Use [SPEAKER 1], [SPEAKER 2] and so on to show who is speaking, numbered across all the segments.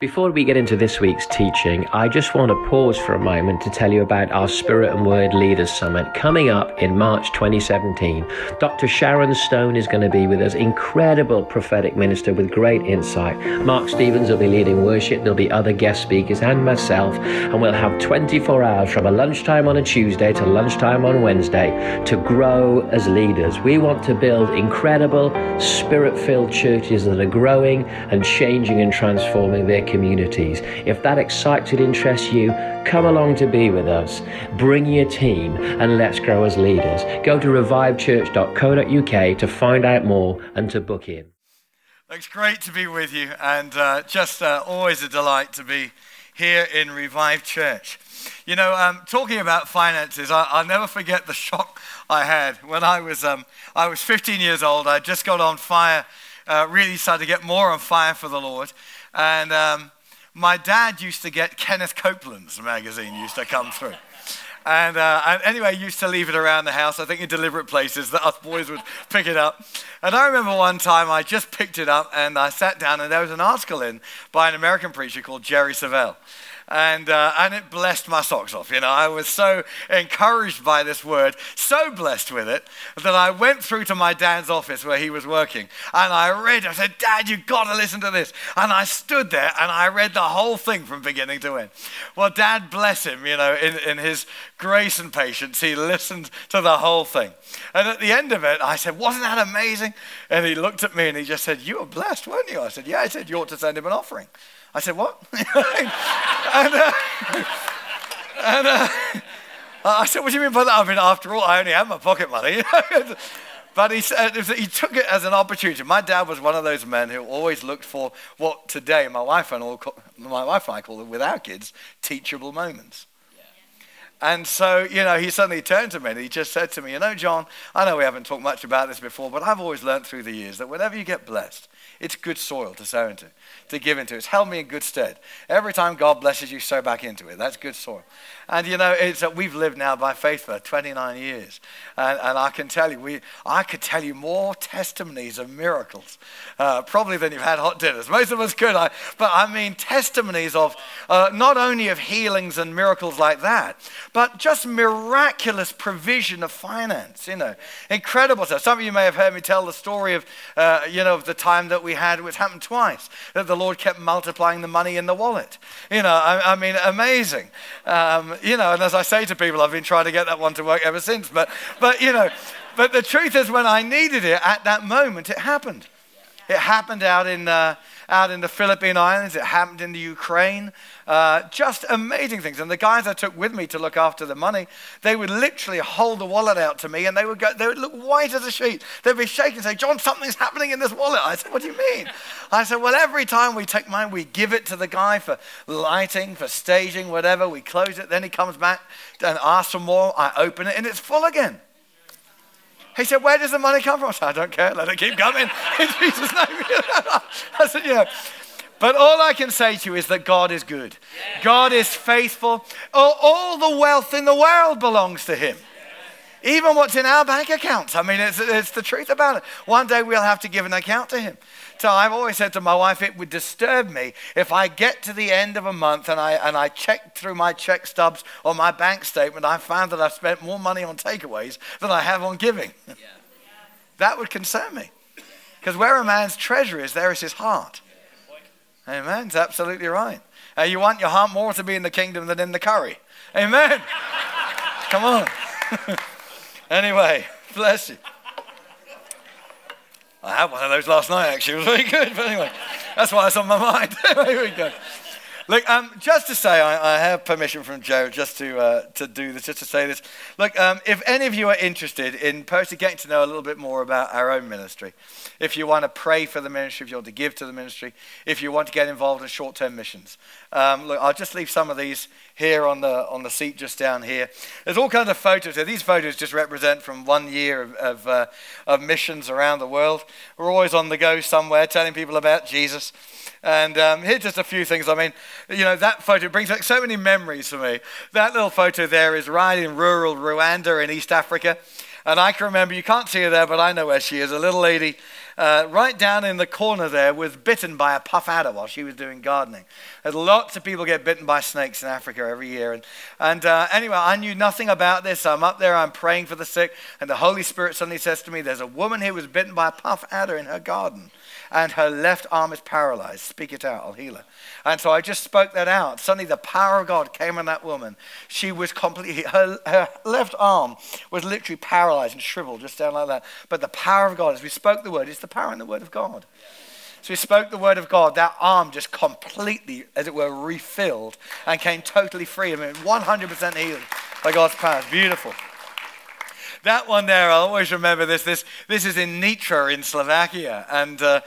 [SPEAKER 1] Before we get into this week's teaching, I just want to pause for a moment to tell you about our Spirit and Word Leaders Summit coming up in March 2017. Dr. Sharon Stone is going to be with us, incredible prophetic minister with great insight. Mark Stevens will be leading worship, there'll be other guest speakers and myself, and we'll have 24 hours from a lunchtime on a Tuesday to lunchtime on Wednesday to grow as leaders. We want to build incredible, spirit filled churches that are growing and changing and transforming their communities. If that excites and interests you, come along to be with us. Bring your team and let's grow as leaders. Go to revivechurch.co.uk to find out more and to book in.
[SPEAKER 2] It's great to be with you and uh, just uh, always a delight to be here in Revive Church. You know, um, talking about finances, I, will never forget the shock I had when I was, um, I was 15 years old. I just got on fire, uh, really started to get more on fire for the Lord. And um, my dad used to get Kenneth Copeland's magazine, used to come through. And, uh, and, anyway, used to leave it around the house, I think in deliberate places that us boys would pick it up. And I remember one time I just picked it up and I sat down and there was an article in by an American preacher called Jerry Savelle and, uh, and it blessed my socks off. You know, I was so encouraged by this word, so blessed with it, that I went through to my dad's office where he was working and I read, I said, Dad, you've got to listen to this. And I stood there and I read the whole thing from beginning to end. Well, Dad, bless him, you know, in, in his grace and patience, he listened to the whole thing. And at the end of it, I said, Wasn't that amazing? And he looked at me and he just said, You were blessed, weren't you? I said, Yeah. I said, You ought to send him an offering. I said, What? and, uh, and uh, I said, What do you mean by that? I mean, after all, I only have my pocket money. but he, said, he took it as an opportunity. My dad was one of those men who always looked for what today my wife and, all, my wife and I call them, with our kids, teachable moments. And so, you know, he suddenly turned to me and he just said to me, You know, John, I know we haven't talked much about this before, but I've always learned through the years that whenever you get blessed, it's good soil to sow into to give into. It's held me in good stead. Every time God blesses you, sow back into it. That's good soil. And you know, it's that we've lived now by faith for 29 years. And, and I can tell you, we, I could tell you more testimonies of miracles, uh, probably than you've had hot dinners. Most of us could. I, but I mean, testimonies of uh, not only of healings and miracles like that, but just miraculous provision of finance, you know, incredible stuff. Some of you may have heard me tell the story of, uh, you know, of the time that we had, which happened twice, that the Lord kept multiplying the money in the wallet. You know, I, I mean, amazing. Um, you know, and as I say to people, I've been trying to get that one to work ever since. But, but you know, but the truth is, when I needed it at that moment, it happened. It happened out in, uh, out in the Philippine Islands. It happened in the Ukraine. Uh, just amazing things. And the guys I took with me to look after the money, they would literally hold the wallet out to me and they would, go, they would look white as a sheet. They'd be shaking and say, John, something's happening in this wallet. I said, What do you mean? I said, Well, every time we take mine, we give it to the guy for lighting, for staging, whatever. We close it. Then he comes back and asks for more. I open it and it's full again. He said, Where does the money come from? I said, I don't care. Let it keep coming. In Jesus' name. I said, Yeah. But all I can say to you is that God is good. God is faithful. All, the wealth in the world belongs to Him. Even what's in our bank accounts. I mean, it's, it's the truth about it. One day we'll have to give an account to Him. So I've always said to my wife, it would disturb me if I get to the end of a month and I, and I check through my check stubs or my bank statement, I found that I've spent more money on takeaways than I have on giving. Yeah. that would concern me. Because where a man's treasure is, there is his heart. Amen. It's absolutely right. Uh, you want your heart more to be in the kingdom than in the curry. Amen. Come on. anyway, bless you. I had one of those last night, actually. It was very good. But anyway, that's why it's on my mind. Here we go. Look, um, just to say, I, I, have permission from Joe just to, uh, to do this, just to say this. Look, um, if any of you are interested in personally getting to know a little bit more about our own ministry, if you want to pray for the ministry, if you want to give to the ministry, if you want to get involved in short term missions, um, look, I'll just leave some of these here on the, on the seat just down here. There's all kinds of photos here. These photos just represent from one year of, of, uh, of missions around the world. We're always on the go somewhere telling people about Jesus. And um, here's just a few things. I mean, you know, that photo brings back so many memories for me. That little photo there is right in rural Rwanda in East Africa. And I can remember, you can't see her there, but I know where she is, a little lady uh, right down in the corner there, was bitten by a puff adder while she was doing gardening. There's lots of people get bitten by snakes in Africa every year. And, and uh, anyway, I knew nothing about this. I'm up there, I'm praying for the sick, and the Holy Spirit suddenly says to me, There's a woman who was bitten by a puff adder in her garden and her left arm is paralyzed. Speak it out, I'll heal her. And so I just spoke that out. Suddenly the power of God came on that woman. She was completely, her, her left arm was literally paralyzed and shriveled just down like that. But the power of God, as we spoke the word, it's the power in the word of God. So we spoke the word of God. That arm just completely, as it were, refilled and came totally free. I mean, 100% healed by God's power. It's beautiful that one there, I'll always remember this. This, this is in Nitra in Slovakia. And, uh,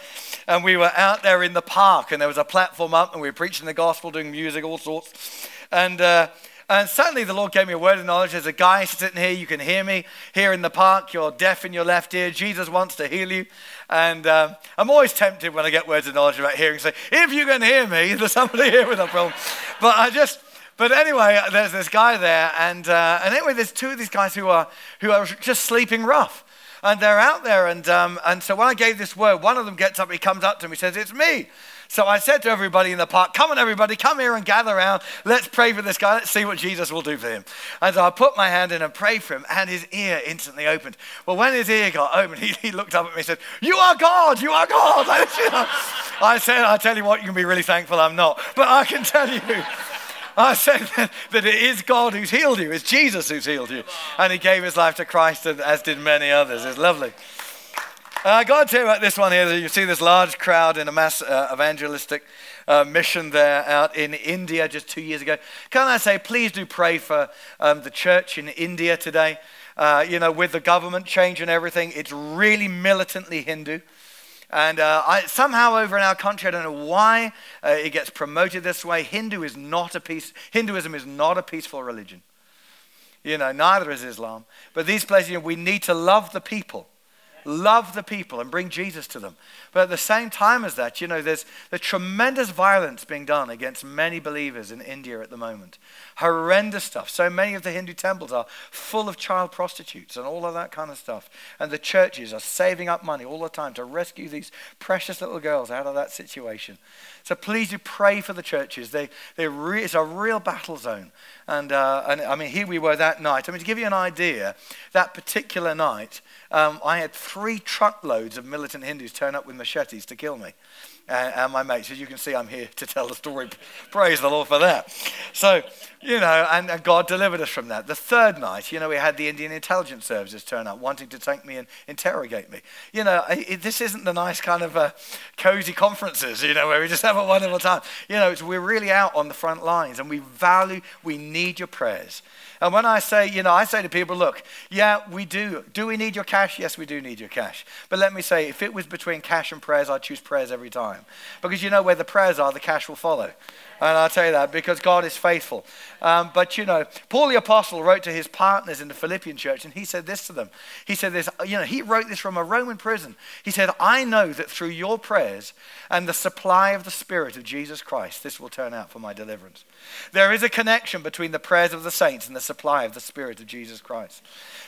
[SPEAKER 2] and we were out there in the park, and there was a platform up, and we were preaching the gospel, doing music, all sorts. And, uh, and suddenly the Lord gave me a word of knowledge. There's a guy sitting here, you can hear me here in the park. You're deaf in your left ear. Jesus wants to heal you. And um, I'm always tempted when I get words of knowledge about hearing, say, if you can hear me, there's somebody here with a problem. But I just, but anyway, there's this guy there, and, uh, and anyway, there's two of these guys who are, who are just sleeping rough. And they're out there, and, um, and so when I gave this word, one of them gets up, he comes up to me, says, It's me. So I said to everybody in the park, Come on, everybody, come here and gather around. Let's pray for this guy. Let's see what Jesus will do for him. And so I put my hand in and prayed for him, and his ear instantly opened. Well, when his ear got opened, he, he looked up at me and said, You are God, you are God. I said, I tell you what, you can be really thankful I'm not. But I can tell you. I said that it is God who's healed you. It's Jesus who's healed you. And he gave his life to Christ, as did many others. It's lovely. Uh, I got to tell you about this one here. You see this large crowd in a mass uh, evangelistic uh, mission there out in India just two years ago. Can I say, please do pray for um, the church in India today. Uh, you know, with the government change and everything, it's really militantly Hindu. And uh, I, somehow over in our country, I don't know why uh, it gets promoted this way. Hindu is not a peace, Hinduism is not a peaceful religion. You know, neither is Islam. But these places, you know, we need to love the people love the people and bring Jesus to them. But at the same time as that, you know, there's the tremendous violence being done against many believers in India at the moment. Horrendous stuff. So many of the Hindu temples are full of child prostitutes and all of that kind of stuff. And the churches are saving up money all the time to rescue these precious little girls out of that situation. So please do pray for the churches. They, they re- it's a real battle zone. And, uh, and I mean, here we were that night. I mean, to give you an idea, that particular night, um, I had three truckloads of militant Hindus turn up with machetes to kill me. And, and my mates, as you can see, I'm here to tell the story. Praise the Lord for that. So, you know, and, God delivered us from that. The third night, you know, we had the Indian intelligence services turn up wanting to take me and interrogate me. You know, it, this isn't the nice kind of uh, cozy conferences, you know, where we just have a wonderful time. You know, we're really out on the front lines and we value, we need your prayers. And when I say, you know, I say to people, look, yeah, we do. Do we need your cash? Yes, we do need your cash. But let me say, if it was between cash and prayers, I'd choose prayers every time. Because you know where the prayers are, the cash will follow. And I'll tell you that because God is faithful. Um, but you know, Paul the Apostle wrote to his partners in the Philippian church and he said this to them. He said this, you know, he wrote this from a Roman prison. He said, I know that through your prayers and the supply of the Spirit of Jesus Christ, this will turn out for my deliverance. There is a connection between the prayers of the saints and the supply of the Spirit of Jesus Christ.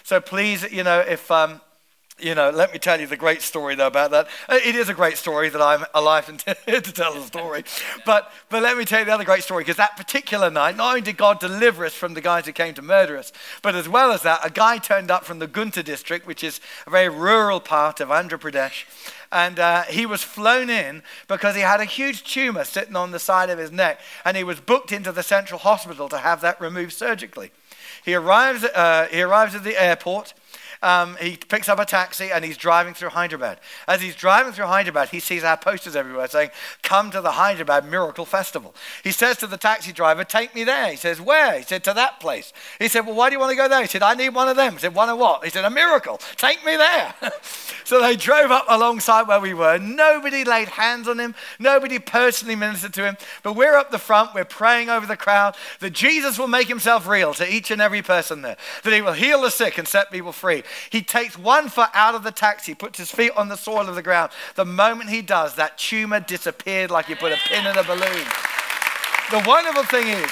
[SPEAKER 2] So please, you know, if. Um, you know, let me tell you the great story though about that. Uh, it is a great story that I'm alive and to tell the story. But, but let me tell you the other great story because that particular night, not only did God deliver us from the guys who came to murder us, but as well as that, a guy turned up from the Guntur district, which is a very rural part of Andhra Pradesh. And uh, he was flown in because he had a huge tumor sitting on the side of his neck. And he was booked into the central hospital to have that removed surgically. He arrives, uh, he arrives at the airport um, he picks up a taxi and he's driving through Hyderabad. As he's driving through Hyderabad, he sees our posters everywhere saying, Come to the Hyderabad Miracle Festival. He says to the taxi driver, Take me there. He says, Where? He said, To that place. He said, Well, why do you want to go there? He said, I need one of them. He said, One of what? He said, A miracle. Take me there. so they drove up alongside where we were. Nobody laid hands on him, nobody personally ministered to him. But we're up the front, we're praying over the crowd that Jesus will make himself real to each and every person there, that he will heal the sick and set people free. He takes one foot out of the taxi, puts his feet on the soil of the ground. The moment he does, that tumor disappeared like you put a pin in a balloon. The wonderful thing is,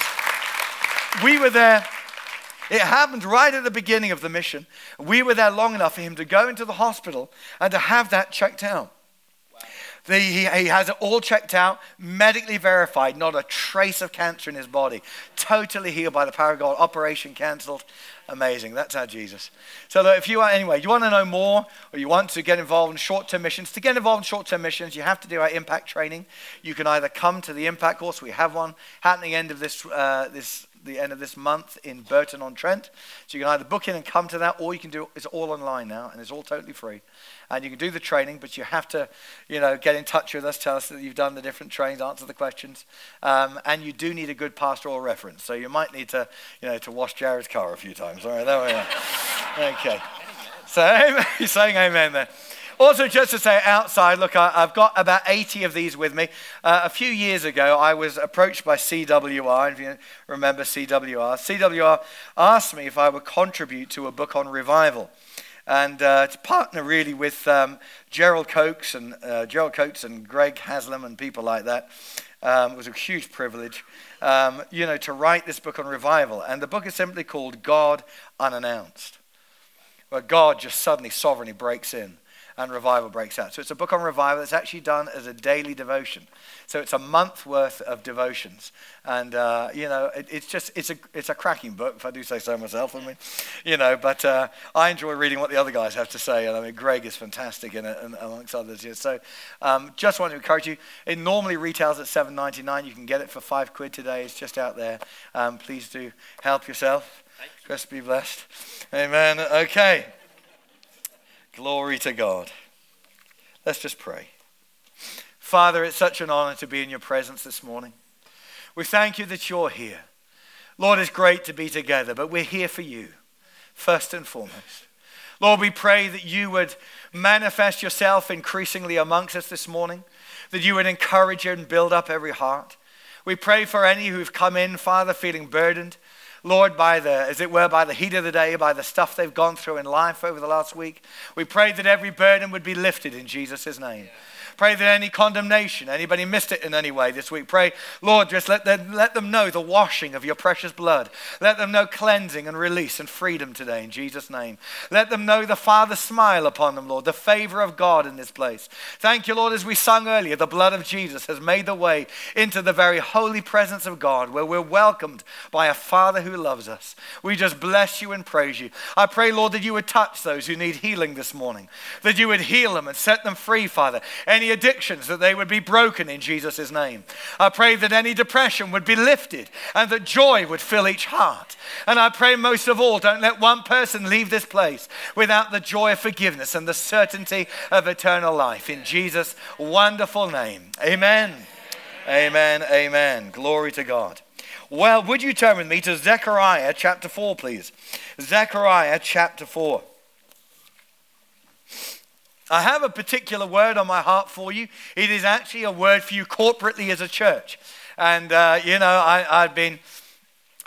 [SPEAKER 2] we were there. It happened right at the beginning of the mission. We were there long enough for him to go into the hospital and to have that checked out. The, he, he has it all checked out, medically verified, not a trace of cancer in his body. Totally healed by the power of God. Operation cancelled. Amazing. That's our Jesus. So, if you are, anyway, you want to know more or you want to get involved in short term missions, to get involved in short term missions, you have to do our impact training. You can either come to the impact course, we have one happening end of this, uh, this the end of this month in Burton on Trent. So you can either book in and come to that, or you can do it's all online now, and it's all totally free. And you can do the training, but you have to, you know, get in touch with us, tell us that you've done the different trainings, answer the questions, um, and you do need a good pastoral reference. So you might need to, you know, to wash Jarrod's car a few times. All right, there we are. okay. So he's saying amen there. Also, just to say outside, look, I, have got about 80 of these with me. Uh, a few years ago, I was approached by CWR, if you remember CWR. CWR asked me if I would contribute to a book on revival. And uh, to partner really with um, Gerald Coates and uh, Gerald Coates and Greg Haslam and people like that um, it was a huge privilege. Um, you know, to write this book on revival, and the book is simply called God Unannounced, where God just suddenly sovereignly breaks in and revival breaks out. So it's a book on revival. It's actually done as a daily devotion. So it's a month worth of devotions, and uh, you know it, it's just it's a it's a cracking book if I do say so myself. I mean, you know, but uh, I enjoy reading what the other guys have to say, and I mean Greg is fantastic in it, and amongst others. here. So um, just want to encourage you. It normally retails at seven ninety nine. You can get it for five quid today. It's just out there. Um, please do help yourself. Just be blessed. Amen. Okay. Glory to God. Let's just pray. Father, it's such an honor to be in your presence this morning. We thank you that you're here. Lord, it's great to be together, but we're here for you, first and foremost. Lord, we pray that you would manifest yourself increasingly amongst us this morning, that you would encourage and build up every heart. We pray for any who've come in, Father, feeling burdened, Lord, by the, as it were, by the heat of the day, by the stuff they've gone through in life over the last week, we pray that every burden would be lifted in Jesus' name. Pray that any condemnation, anybody missed it in any way this week, pray, Lord, just let them, let them know the washing of your precious blood. Let them know cleansing and release and freedom today in Jesus' name. Let them know the Father's smile upon them, Lord, the favor of God in this place. Thank you, Lord, as we sung earlier, the blood of Jesus has made the way into the very holy presence of God where we're welcomed by a Father who loves us. We just bless you and praise you. I pray, Lord, that you would touch those who need healing this morning, that you would heal them and set them free, Father. Any any addictions, that they would be broken in Jesus' name. I pray that any depression would be lifted and that joy would fill each heart. And I pray most of all, don't let one person leave this place without the joy of forgiveness and the certainty of eternal life. In Jesus' wonderful name. Amen. Amen. Amen. amen. Glory to God. Well, would you turn with me to Zechariah chapter 4, please? Zechariah chapter 4. I have a particular word on my heart for you. It is actually a word for you corporately as a church. And, uh, you know, I, I've been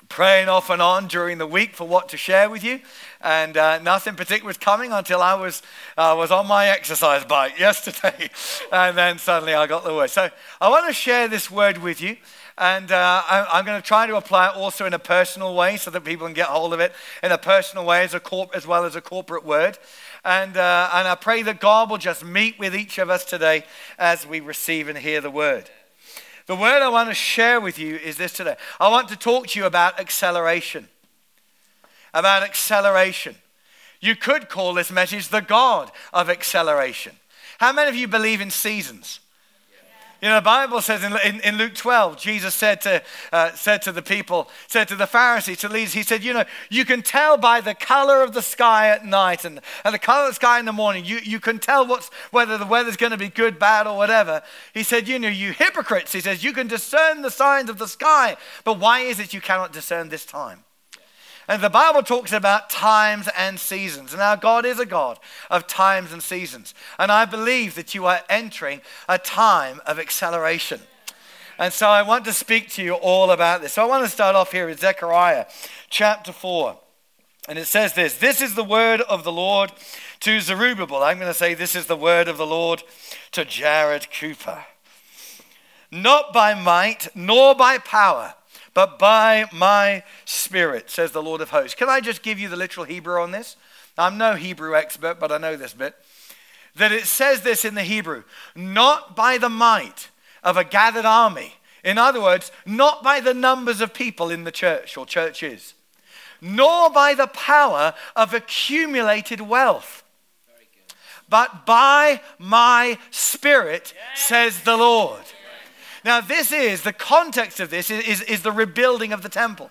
[SPEAKER 2] praying off and on during the week for what to share with you. And uh, nothing particular was coming until I was, uh, was on my exercise bike yesterday. and then suddenly I got the word. So I want to share this word with you. And uh, I'm going to try to apply it also in a personal way so that people can get hold of it in a personal way as, a corp- as well as a corporate word. And, uh, and I pray that God will just meet with each of us today as we receive and hear the word. The word I want to share with you is this today. I want to talk to you about acceleration. About acceleration. You could call this message the God of acceleration. How many of you believe in seasons? You know, the Bible says in, in, in Luke 12, Jesus said to, uh, said to the people, said to the Pharisees, to leaders, he said, You know, you can tell by the color of the sky at night and, and the color of the sky in the morning, you, you can tell what's, whether the weather's going to be good, bad, or whatever. He said, You know, you hypocrites, he says, you can discern the signs of the sky, but why is it you cannot discern this time? And the Bible talks about times and seasons. And our God is a God of times and seasons. And I believe that you are entering a time of acceleration. And so I want to speak to you all about this. So I want to start off here with Zechariah chapter 4. And it says this This is the word of the Lord to Zerubbabel. I'm going to say, This is the word of the Lord to Jarrod Cooper. Not by might nor by power but by my spirit, says the Lord of hosts. Can I just give you the literal Hebrew on this? I'm no Hebrew expert, but I know this bit. that it says this in the Hebrew not by the might of a gathered army. In other words, not by the numbers of people in the church or churches, nor by the power of accumulated wealth, but by my spirit, says the Lord. Now, this is the context of this is, is, is the rebuilding of the temple.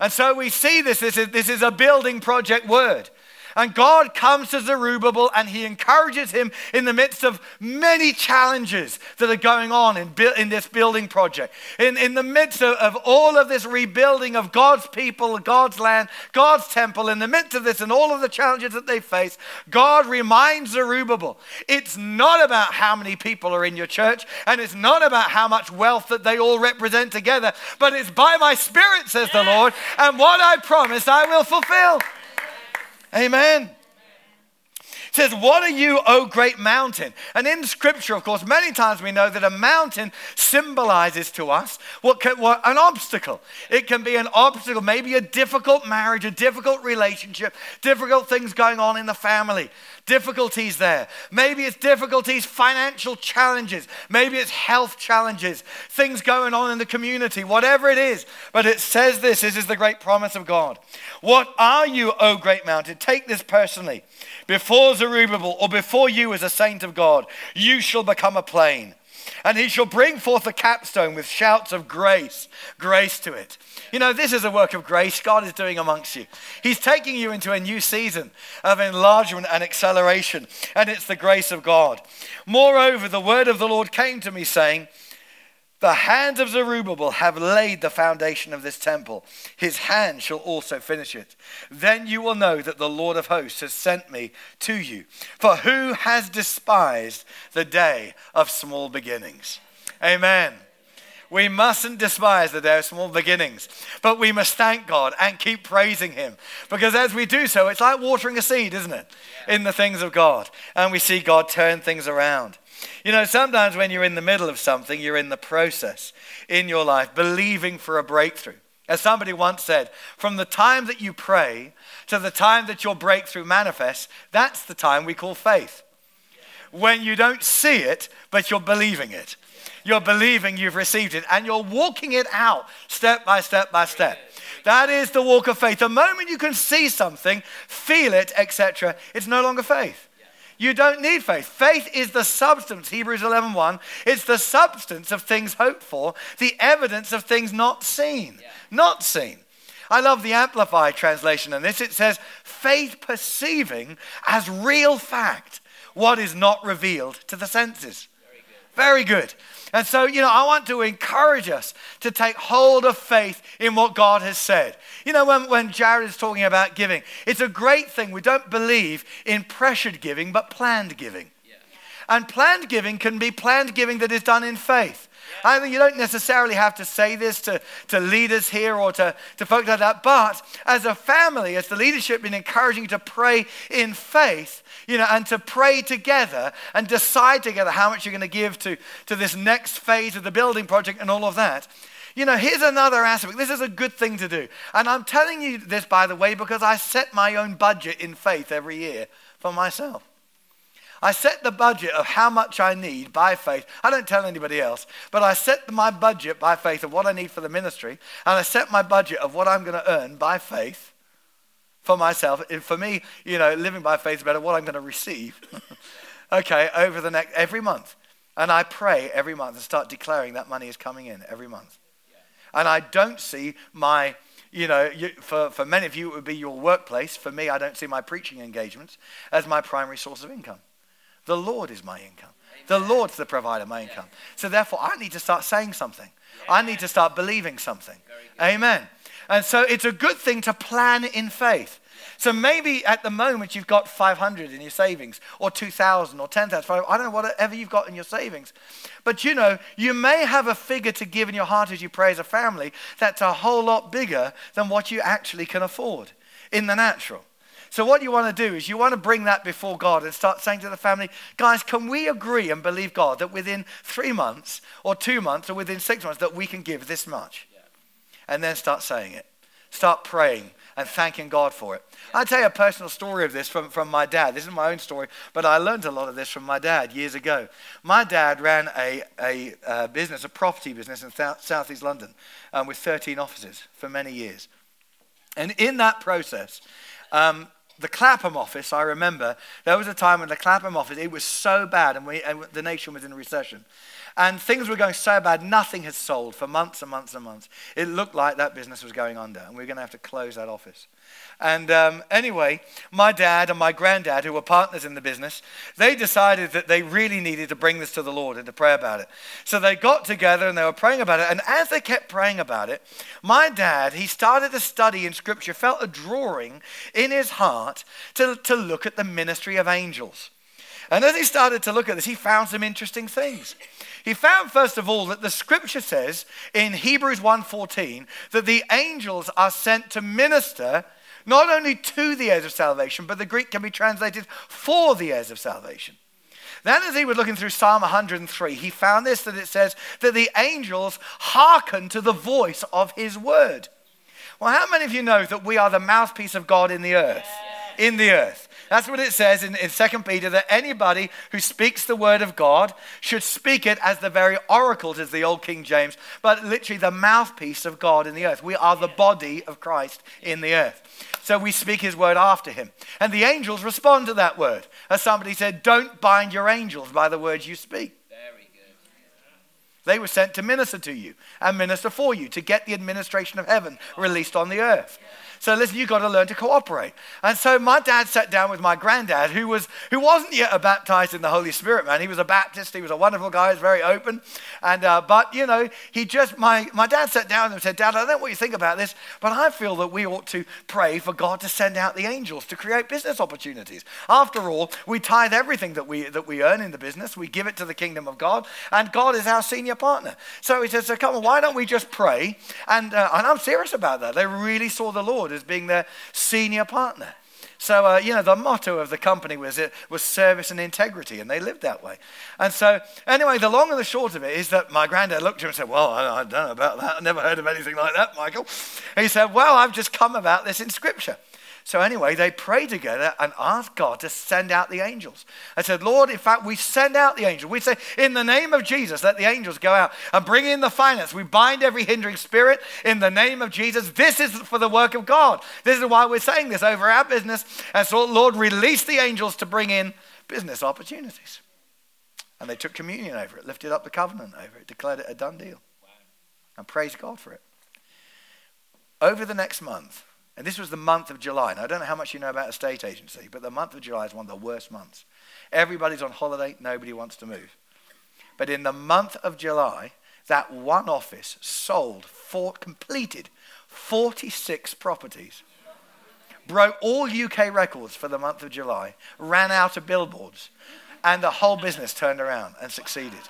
[SPEAKER 2] And so we see this, this is, this is a building project word. And God comes to Zerubbabel and he encourages him in the midst of many challenges that are going on in, in this building project. In, in the midst of, of all of this rebuilding of God's people, God's land, God's temple, in the midst of this and all of the challenges that they face, God reminds Zerubbabel it's not about how many people are in your church and it's not about how much wealth that they all represent together, but it's by my spirit, says the Lord, and what I promise I will fulfill. Amen. It says, What are you, O great mountain? And in scripture, of course, many times we know that a mountain symbolizes to us what, can, what an obstacle. It can be an obstacle, maybe a difficult marriage, a difficult relationship, difficult things going on in the family difficulties there. Maybe it's difficulties, financial challenges. Maybe it's health challenges, things going on in the community, whatever it is. But it says this this is the great promise of God. What are you, O great mountain? Take this personally. Before Zerubbabel or before you as a saint of God, you shall become a plain. And he shall bring forth a capstone with shouts of grace, grace to it. You know, this is a work of grace God is doing amongst you. He's taking you into a new season of enlargement and acceleration, and it's the grace of God. Moreover, the word of the Lord came to me, saying, the hands of Zerubbabel have laid the foundation of this temple. His hand shall also finish it. Then you will know that the Lord of hosts has sent me to you. For who has despised the day of small beginnings? Amen. We mustn't despise the day of small beginnings, but we must thank God and keep praising Him. Because as we do so, it's like watering a seed, isn't it? In the things of God. And we see God turn things around. You know, sometimes when you're in the middle of something, you're in the process in your life, believing for a breakthrough. As somebody once said, from the time that you pray to the time that your breakthrough manifests, that's the time we call faith. When you don't see it, but you're believing it. You're believing you've received it and you're walking it out step by step by step. That is the walk of faith. The moment you can see something, feel it, etc., it's no longer faith. You don't need faith. Faith is the substance, Hebrews 11:1. 1, it's the substance of things hoped for, the evidence of things not seen. Yeah. Not seen. I love the Amplified translation on this. It says, faith perceiving as real fact what is not revealed to the senses. Very good. Very good. And so, you know, I want to encourage us to take hold of faith in what God has said. You know, when, when Jarrod is talking about giving, it's a great thing. We don't believe in pressured giving, but planned giving. Yeah. And planned giving can be planned giving that is done in faith. I think you don't necessarily have to say this to, to leaders here or to, to folks like that, but as a family, as the leadership, been encouraging you to pray in faith, you know, and to pray together and decide together how much you're going to give to, to this next phase of the building project and all of that. You know, here's another aspect. This is a good thing to do. And I'm telling you this, by the way, because I set my own budget in faith every year for myself. I set the budget of how much I need by faith. I don't tell anybody else, but I set my budget by faith of what I need for the ministry, and I set my budget of what I'm going to earn by faith for myself. For me, you know, living by faith is better what I'm going to receive. okay, over the next every month. And I pray every month and start declaring that money is coming in every month. And I don't see my you know, you, for, for many of you, it would be your workplace. For me, I don't see my preaching engagements as my primary source of income. The Lord is my income. The Lord's the provider of my income. So therefore, I need to start saying something. I need to start believing something. Amen. And so it's a good thing to plan in faith. So maybe at the moment you've got 500 in your savings, or 2,000, or 10,000, I don't know, whatever you've got in your savings. But you know, you may have a figure to give in your heart as you pray as a family that's a whole lot bigger than what you actually can afford in the natural. So, what you want to do is you want to bring that before God and start saying to the family, guys, can we agree and believe God that within three months or two months or within six months that we can give this much? Yeah. And then start saying it. Start praying and thanking God for it. I'll tell you a personal story of this from, from my dad. This is my own story, but I learned a lot of this from my dad years ago. My dad ran a, a, a business, a property business in South, Southeast London um, with 13 offices for many years. And in that process, um, the Clapham office, I remember, there was a time when the Clapham office, it was so bad and, we, and the nation was in recession. And things were going so bad, nothing had sold for months and months and months. It looked like that business was going under, and we were going to have to close that office. And um, anyway, my dad and my granddad, who were partners in the business, they decided that they really needed to bring this to the Lord and to pray about it. So they got together and they were praying about it. And as they kept praying about it, my dad, he started to study in Scripture, felt a drawing in his heart to, to look at the ministry of angels. And as he started to look at this, he found some interesting things. He found first of all that the scripture says in Hebrews 1:14 that the angels are sent to minister not only to the heirs of salvation, but the Greek can be translated for the heirs of salvation. Then, as he was looking through Psalm 103, he found this that it says that the angels hearken to the voice of his word. Well, how many of you know that we are the mouthpiece of God in the earth? In the earth. That's what it says in, in 2 Peter that anybody who speaks the word of God should speak it as the very oracles, as the old King James, but literally the mouthpiece of God in the earth. We are the body of Christ in the earth. So we speak his word after him. And the angels respond to that word. As somebody said, don't bind your angels by the words you speak. They were sent to minister to you and minister for you, to get the administration of heaven released on the earth. So listen, you've got to learn to cooperate. And so my dad sat down with my granddad, who was who wasn't yet a baptized in the Holy Spirit man. He was a Baptist. He was a wonderful guy. He was very open. And uh, but you know, he just my my dad sat down and said, Dad, I don't know what you think about this, but I feel that we ought to pray for God to send out the angels to create business opportunities. After all, we tithe everything that we that we earn in the business. We give it to the kingdom of God, and God is our senior partner. So he says, so come on, why don't we just pray? And uh, and I'm serious about that. They really saw the Lord as being their senior partner. So, uh, you know, the motto of the company was, it was service and integrity, and they lived that way. And so, anyway, the long and the short of it is that my granddad looked at him and said, Well, I, I don't know about that. I never heard of anything like that, Michael. And he said, Well, I've just come about this in Scripture. So, anyway, they prayed together and asked God to send out the angels. I said, Lord, in fact, we send out the angels. We say, in the name of Jesus, let the angels go out and bring in the finance. We bind every hindering spirit in the name of Jesus. This is for the work of God. This is why we're saying this over our business. And so, Lord, release the angels to bring in business opportunities. And they took communion over it, lifted up the covenant over it, declared it a done deal. And praise God for it. Over the next month, and this was the month of July. Now, I don't know how much you know about estate agency, but the month of July is one of the worst months. Everybody's on holiday, nobody wants to move. But in the month of July, that one office sold, for, completed 46 properties, broke all UK records for the month of July, ran out of billboards, and the whole business turned around and succeeded.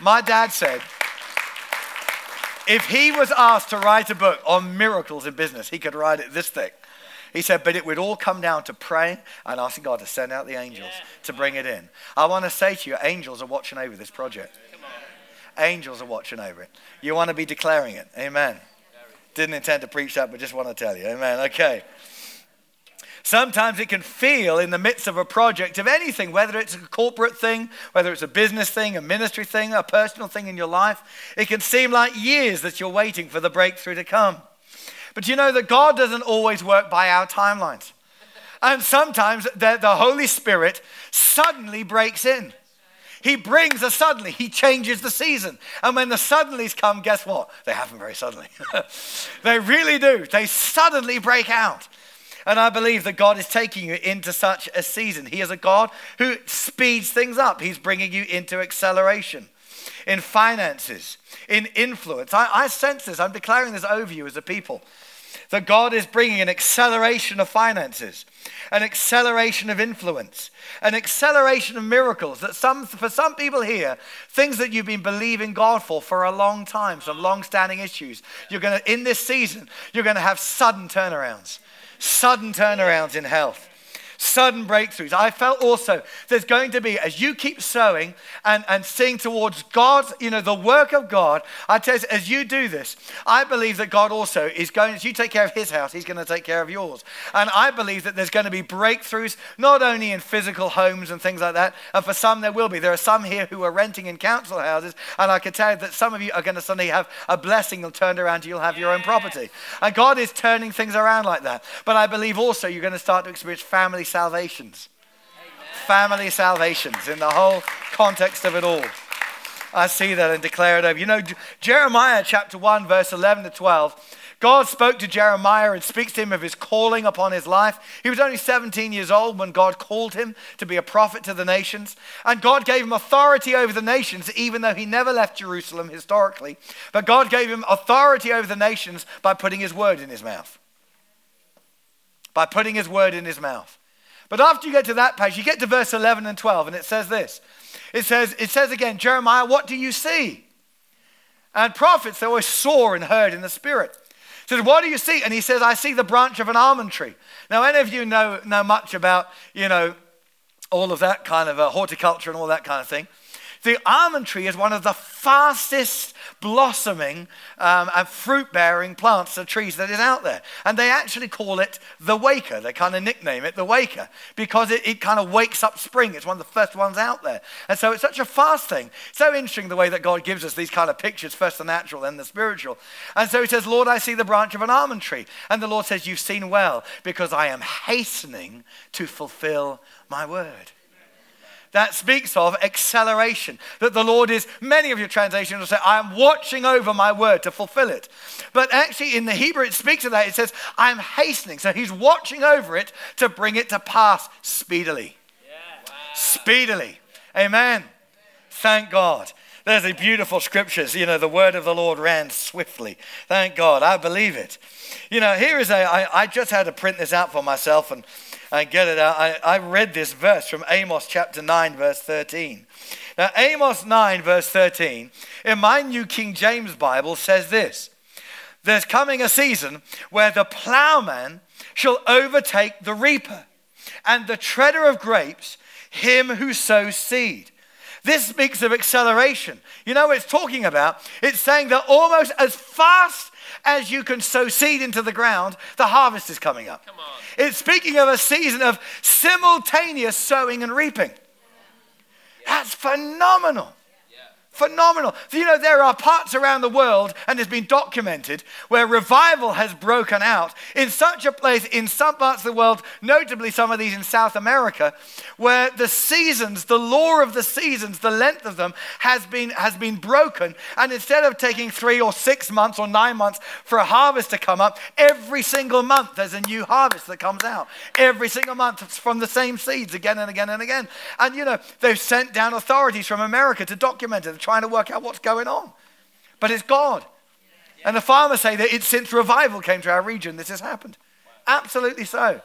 [SPEAKER 2] My dad said, if he was asked to write a book on miracles in business, he could write it this thick. He said, but it would all come down to praying and asking God to send out the angels yeah. to bring it in. I want to say to you, angels are watching over this project. Angels are watching over it. You want to be declaring it. Amen. Didn't intend to preach that, but just want to tell you. Amen. Okay. Sometimes it can feel in the midst of a project of anything, whether it's a corporate thing, whether it's a business thing, a ministry thing, a personal thing in your life, it can seem like years that you're waiting for the breakthrough to come. But you know that God doesn't always work by our timelines. And sometimes the, the Holy Spirit suddenly breaks in. He brings a suddenly. He changes the season. And when the suddenlies come, guess what? They happen very suddenly. they really do. They suddenly break out. And I believe that God is taking you into such a season. He is a God who speeds things up, He's bringing you into acceleration in finances, in influence. I, I sense this, I'm declaring this over you as a people that God is bringing an acceleration of finances, an acceleration of influence, an acceleration of miracles. That some, for some people here, things that you've been believing God for for a long time, some long-standing issues, you're going to in this season, you're going to have sudden turnarounds sudden turnarounds in health, sudden breakthroughs. I felt also there's going to be, as you keep sowing and, and seeing towards God's, you know, the work of God, I tell you, as you do this, I believe that God also is going, as you take care of his house, he's going to take care of yours. And I believe that there's going to be breakthroughs, not only in physical homes and things like that, and for some there will be. There are some here who are renting in council houses, and I can tell you that some of you are going to suddenly have a blessing and turned around, you'll have your own property. And God is turning things around like that. But I believe also you're going to start to experience family salvations. Amen. Family salvations in the whole context of it all. I see that and declare it over. You know, Jeremiah chapter 1, verse 11 to 12. God spoke to Jeremiah and speaks to him of his calling upon his life. He was only 17 years old when God called him to be a prophet to the nations. And God gave him authority over the nations, even though he never left Jerusalem historically. But God gave him authority over the nations by putting his word in his mouth by putting his word in his mouth. But after you get to that page, you get to verse 11 and 12, and it says this. It says, it says again, Jeremiah, what do you see? And prophets, they always saw and heard in the spirit. He says, what do you see? And he says, I see the branch of an almond tree. Now, any of you know, know much about, you know, all of that kind of uh, horticulture and all that kind of thing. The almond tree is one of the fastest blossoming um, and fruit bearing plants or trees that is out there. And they actually call it the waker. They kind of nickname it the waker because it, it kind of wakes up spring. It's one of the first ones out there. And so it's such a fast thing. So interesting the way that God gives us these kind of pictures first the natural, then the spiritual. And so he says, Lord, I see the branch of an almond tree. And the Lord says, You've seen well because I am hastening to fulfill my word that speaks of acceleration. That the Lord is, many of your translations will say, I am watching over my word to fulfill it. But actually, in the Hebrew, it speaks of that. It says, I am hastening. So he's watching over it to bring it to pass speedily. Yeah. Wow. Speedily. Amen. Thank God. There's a beautiful scriptures. You know, the word of the Lord ran swiftly. Thank God. I believe it. You know, here is a, I, I just had to print this out for myself and and get it. I, I read this verse from Amos chapter 9, verse 13. Now, Amos 9, verse 13, in my New King James Bible says this There's coming a season where the plowman shall overtake the reaper, and the treader of grapes him who sows seed. This speaks of acceleration. You know what it's talking about? It's saying that almost as fast as you can sow seed into the ground, the harvest is coming up. It's speaking of a season of simultaneous sowing and reaping. That's phenomenal. Phenomenal. You know, there are parts around the world, and it's been documented, where revival has broken out in such a place in some parts of the world, notably some of these in South America, where the seasons, the law of the seasons, the length of them has been, has been broken. And instead of taking three or six months or nine months for a harvest to come up, every single month there's a new harvest that comes out. Every single month from the same seeds again and again and again. And, you know, they've sent down authorities from America to document it trying to work out what's going on. But it's God. And the farmers say that it's since revival came to our region this has happened. Absolutely so.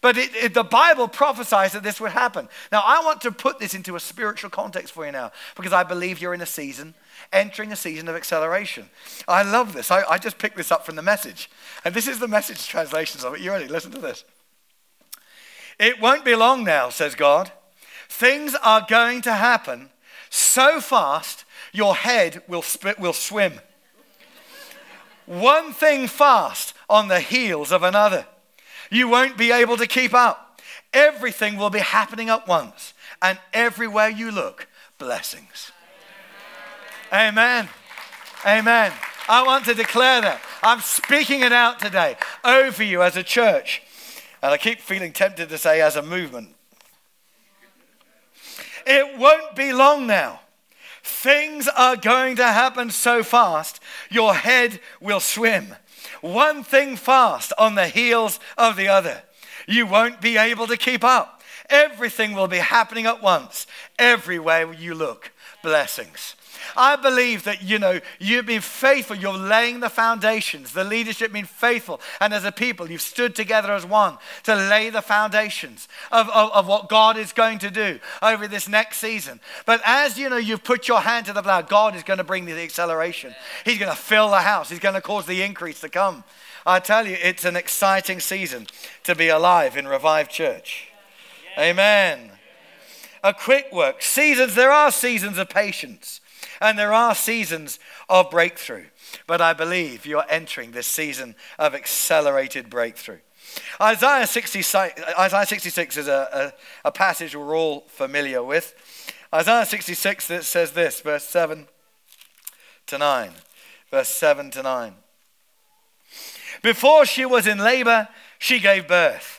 [SPEAKER 2] But it, it, the Bible prophesies that this would happen. Now, I want to put this into a spiritual context for you now because I believe you're in a season, entering a season of acceleration. I love this. I, I just picked this up from the message. And this is the message translations of it. You ready? Listen to this. It won't be long now, says God. Things are going to happen so fast your head will, sp- will swim. One thing fast on the heels of another. You won't be able to keep up. Everything will be happening at once, and everywhere you look, blessings. Amen. Amen. I want to declare that. I'm speaking it out today over you as a church. And I keep feeling tempted to say as a movement. It won't be long now. Things are going to happen so fast, your head will swim. One thing fast on the heels of the other. You won't be able to keep up. Everything will be happening at once, everywhere you look. Blessings. I believe that, you know, you've been faithful. You're laying the foundations. The leadership been faithful. And as a people, you've stood together as one to lay the foundations of, of, of what God is going to do over this next season. But as, you know, you've put your hand to the plow, God is going to bring the acceleration. He's going to fill the house. He's going to cause the increase to come. I tell you, it's an exciting season to be alive in Revive Church. Amen. A quick work. Seasons, there are seasons of patience and there are seasons of breakthrough. But I believe you're entering this season of accelerated breakthrough. Isaiah 66, Isaiah 66 is a, a, a passage we're all familiar with. Isaiah 66 that says this, verse 7 to 9. Verse 7 to 9. Before she was in labor, she gave birth.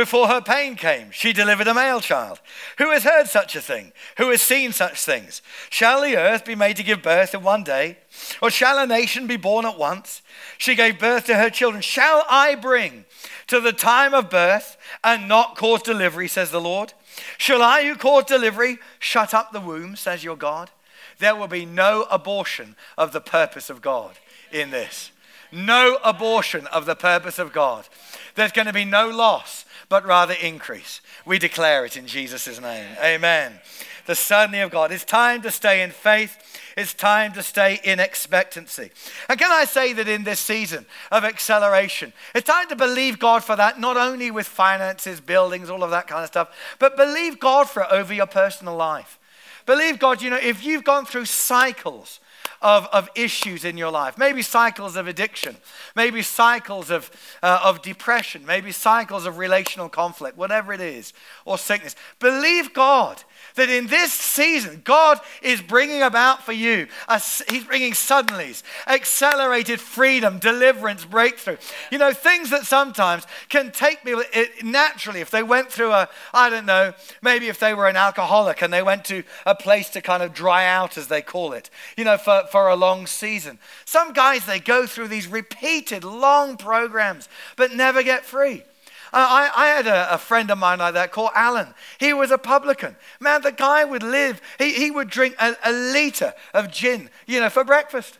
[SPEAKER 2] Before her pain came, she delivered a male child. Who has heard such a thing? Who has seen such things? Shall the earth be made to give birth in one day? Or shall a nation be born at once? She gave birth to her children. Shall I bring to the time of birth and not cause delivery, says the Lord? Shall I, who cause delivery, shut up the womb, says your God? There will be no abortion of the purpose of God in this. No abortion of the purpose of God. There's going to be no loss, but rather increase. We declare it in Jesus' name. Amen. The certainty of God. It's time to stay in faith. It's time to stay in expectancy. And can I say that in this season of acceleration, it's time to believe God for that, not only with finances, buildings, all of that kind of stuff, but believe God for it over your personal life. Believe God, you know, if you've gone through cycles of, of issues in your life. Maybe cycles of addiction, maybe cycles of, uh, of depression, maybe cycles of relational conflict, whatever it is, or sickness. Believe God that in this season, God is bringing about for you, a, He's bringing suddenlies, accelerated freedom, deliverance, breakthrough. You know, things that sometimes can take people it, naturally. If they went through a, I don't know, maybe if they were an alcoholic and they went to a place to kind of dry out, as they call it, you know, for, for a long season. Some guys, they go through these repeated long programs, but never get free. I, I had a, a, friend of mine like that called Alan. He was a publican. Man, the guy would live, he, he would drink a, a liter of gin, you know, for breakfast.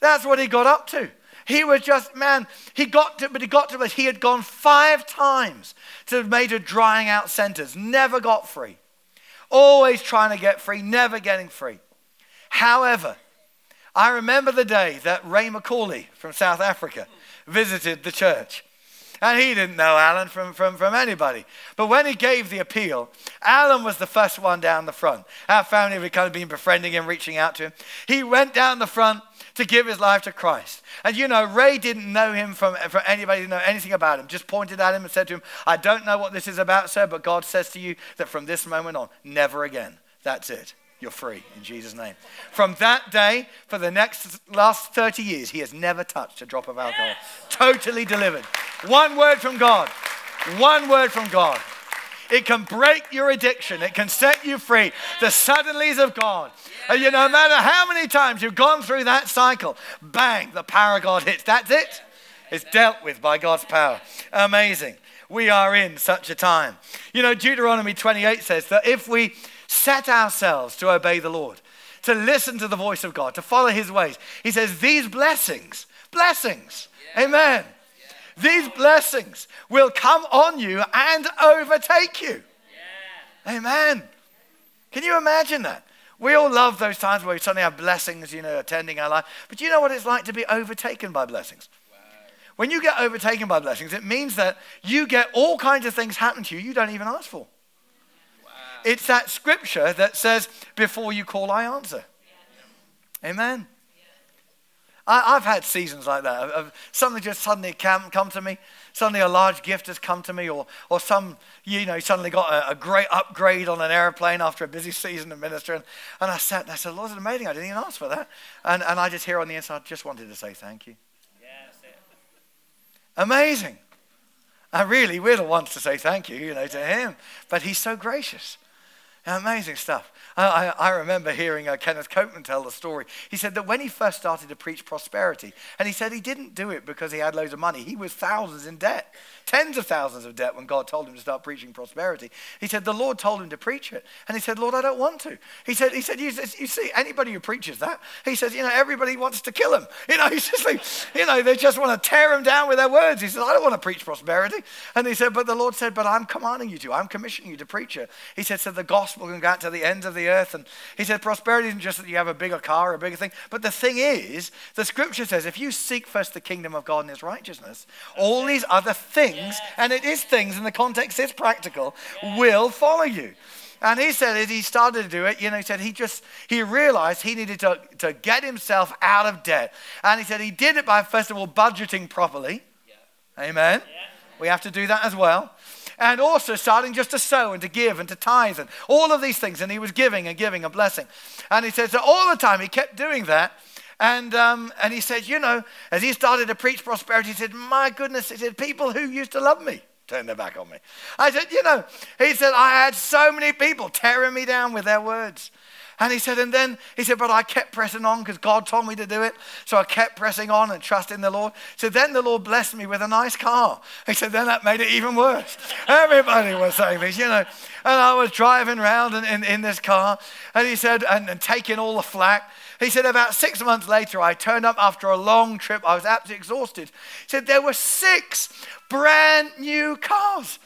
[SPEAKER 2] That's what he got up to. He was just, man, he got to, but he got to, but he had gone five times to major drying out centers, never got free. Always trying to get free, never getting free. However, I remember the day that Ray McCauley from South Africa visited the church. And he didn't know Alan from, from, from anybody. But when he gave the appeal, Alan was the first one down the front. Our family had kind of been befriending him, reaching out to him. He went down the front to give his life to Christ. And you know, Ray didn't know him from, from anybody, didn't know anything about him, just pointed at him and said to him, I don't know what this is about, sir, but God says to you that from this moment on, never again. That's it. You're free in Jesus' name. From that day, for the next last 30 years, he has never touched a drop of alcohol. Yes. Totally delivered. One word from God. One word from God. It can break your addiction. It can set you free. The suddenlies of God. And you know, no matter how many times you've gone through that cycle, bang, the power of God hits. That's it. It's dealt with by God's power. Amazing. We are in such a time. You know, Deuteronomy 28 says that if we set ourselves to obey the Lord, to listen to the voice of God, to follow his ways. He says, These blessings, blessings, yeah. amen. Yeah. These blessings will come on you and overtake you. Yeah. Amen. Can you imagine that? We all love those times where we suddenly have blessings, you know, attending our life. But you know what it's like to be overtaken by blessings? When you get overtaken by blessings, it means that you get all kinds of things happen to you you don't even ask for. It's that scripture that says, Before you call, I answer. Amen. I, have had seasons like that. Of, something just suddenly come, come to me. Suddenly a large gift has come to me, or, or some, you know, suddenly got a, a great upgrade on an airplane after a busy season of ministering. And I sat and I said, Lord, it's amazing. I didn't even ask for that. And, and I just hear on the inside, just wanted to say thank you. Yes. Amazing. And really, we're the ones to say thank you, you know, to him. But he's so gracious. Amazing stuff. I, I, remember hearing uh, Kenneth Copeland tell the story. He said that when he first started to preach prosperity, and he said he didn't do it because he had loads of money, he was thousands in debt tens of thousands of debt when God told him to start preaching prosperity. He said, The Lord told him to preach it. And he said, Lord, I don't want to. He said, he said you, you see, anybody who preaches that, he says, you know, everybody wants to kill him. You know, he's just like, you know, they just want to tear him down with their words. He said, I don't want to preach prosperity. And he said, But the Lord said, But I'm commanding you to. I'm commissioning you to preach it. He said, So the gospel can go out to the ends of the earth. And he said, prosperity isn't just that you have a bigger car or a bigger thing. But the thing is, the scripture says, if you seek first the kingdom of God and his righteousness, all these other things, and it is things and the context is practical, will follow you. And he said as he started to do it, you know, he said he just, he realized he needed to, to get himself out of debt. And he said he did it by, first of all, budgeting properly. Yeah. Amen. Yeah. We have to do that as well. And also starting just to sow and to give and to tithe and all of these things. And he was giving and giving a blessing. And he said, so all the time he kept doing that. And, um, and he said, you know, as he started to preach prosperity, he said, my goodness, he said, people who used to love me turned their back on me. I said, You know, he said, I had so many people tearing me down with their words. And he said, and then he said, but I kept pressing on because God told me to do it. So I kept pressing on and trusting the Lord. So then the Lord blessed me with a nice car. He said, then that made it even worse. Everybody was saying this, you know. And I was driving around in, in, in this car. And he said, and, and taking all the flack. He said, about six months later, I turned up after a long trip. I was absolutely exhausted. He said, there were six brand new cars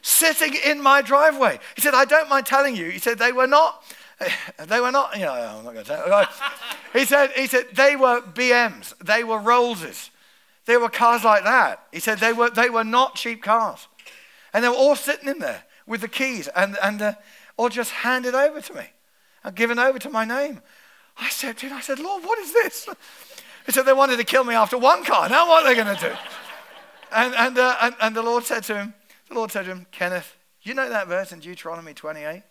[SPEAKER 2] sitting in my driveway. He said, I don't mind telling you. He said, they were not, they were not, you know, I'm not going to tell. He said, he said, they were BMs, they were Rollses. They were cars like that. He said, they were, they were not cheap cars. And they were all sitting in there with the keys and, and uh, all just handed over to me and given over to my name. I said, dude, I said, Lord, what is this? He said, they wanted to kill me after one car. Now what are they going to do? And, and, uh, and, and the Lord said to him, the Lord said to him, Kenneth, you know that verse in Deuteronomy 28?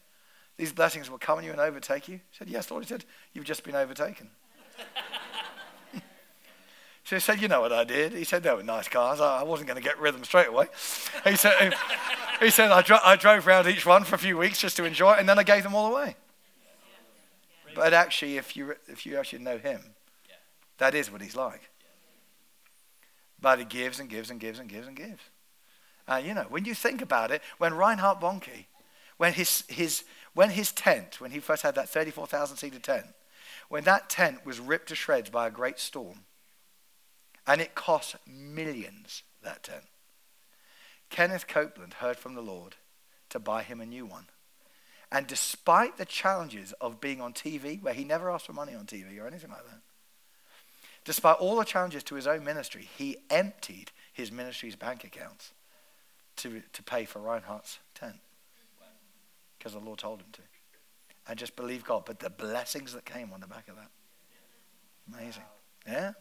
[SPEAKER 2] These blessings will come on you and overtake you. He said, Yes, Lord. He said, You've just been overtaken. so he said, You know what I did? He said, They were nice cars. I wasn't going to get rid of them straight away. He said, he said I, dro- I drove around each one for a few weeks just to enjoy it, and then I gave them all away. But actually, if you, if you actually know him, that is what he's like. But he gives and gives and gives and gives and gives. Uh, you know, when you think about it, when Reinhard Bonnke, when his, his, when his tent, when he first had that 34,000 seater tent, when that tent was ripped to shreds by a great storm, and it cost millions, that tent, Kenneth Copeland heard from the Lord to buy him a new one. And despite the challenges of being on TV, where he never asked for money on TV or anything like that, despite all the challenges to his own ministry, he emptied his ministry's bank accounts to, to pay for Reinhard's tent because the Lord told him to. And just believe God. But the blessings that came on the back of that. Amazing. Yeah?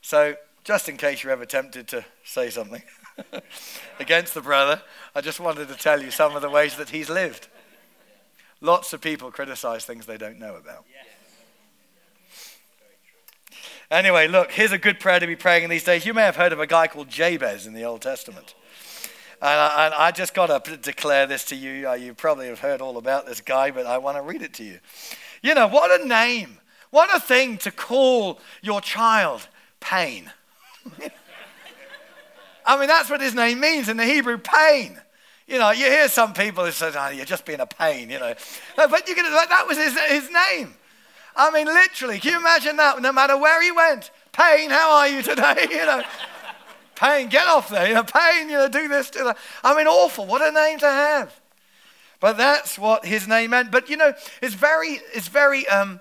[SPEAKER 2] So, just in case you're ever tempted to say something against the brother, I just wanted to tell you some of the ways that he's lived. Lots of people criticize things they don't know about. Anyway, look, here's a good prayer to be praying in these days. You may have heard of a guy called Jabez in the Old Testament. And I, and I just got to declare this to you. Uh, you probably have heard all about this guy, but I want to read it to you. You know, what a name. What a thing to call your child pain. I mean, that's what his name means in the Hebrew pain. You know, you hear some people who say, oh, you're just being a pain, you know. But you can, that was his, his name. I mean, literally, can you imagine that? No matter where he went, Pain, how are you today? You know, Pain, get off there. You know, Pain, you know, do this, do that. I mean, awful. What a name to have. But that's what his name meant. But you know, it's very, it's very um,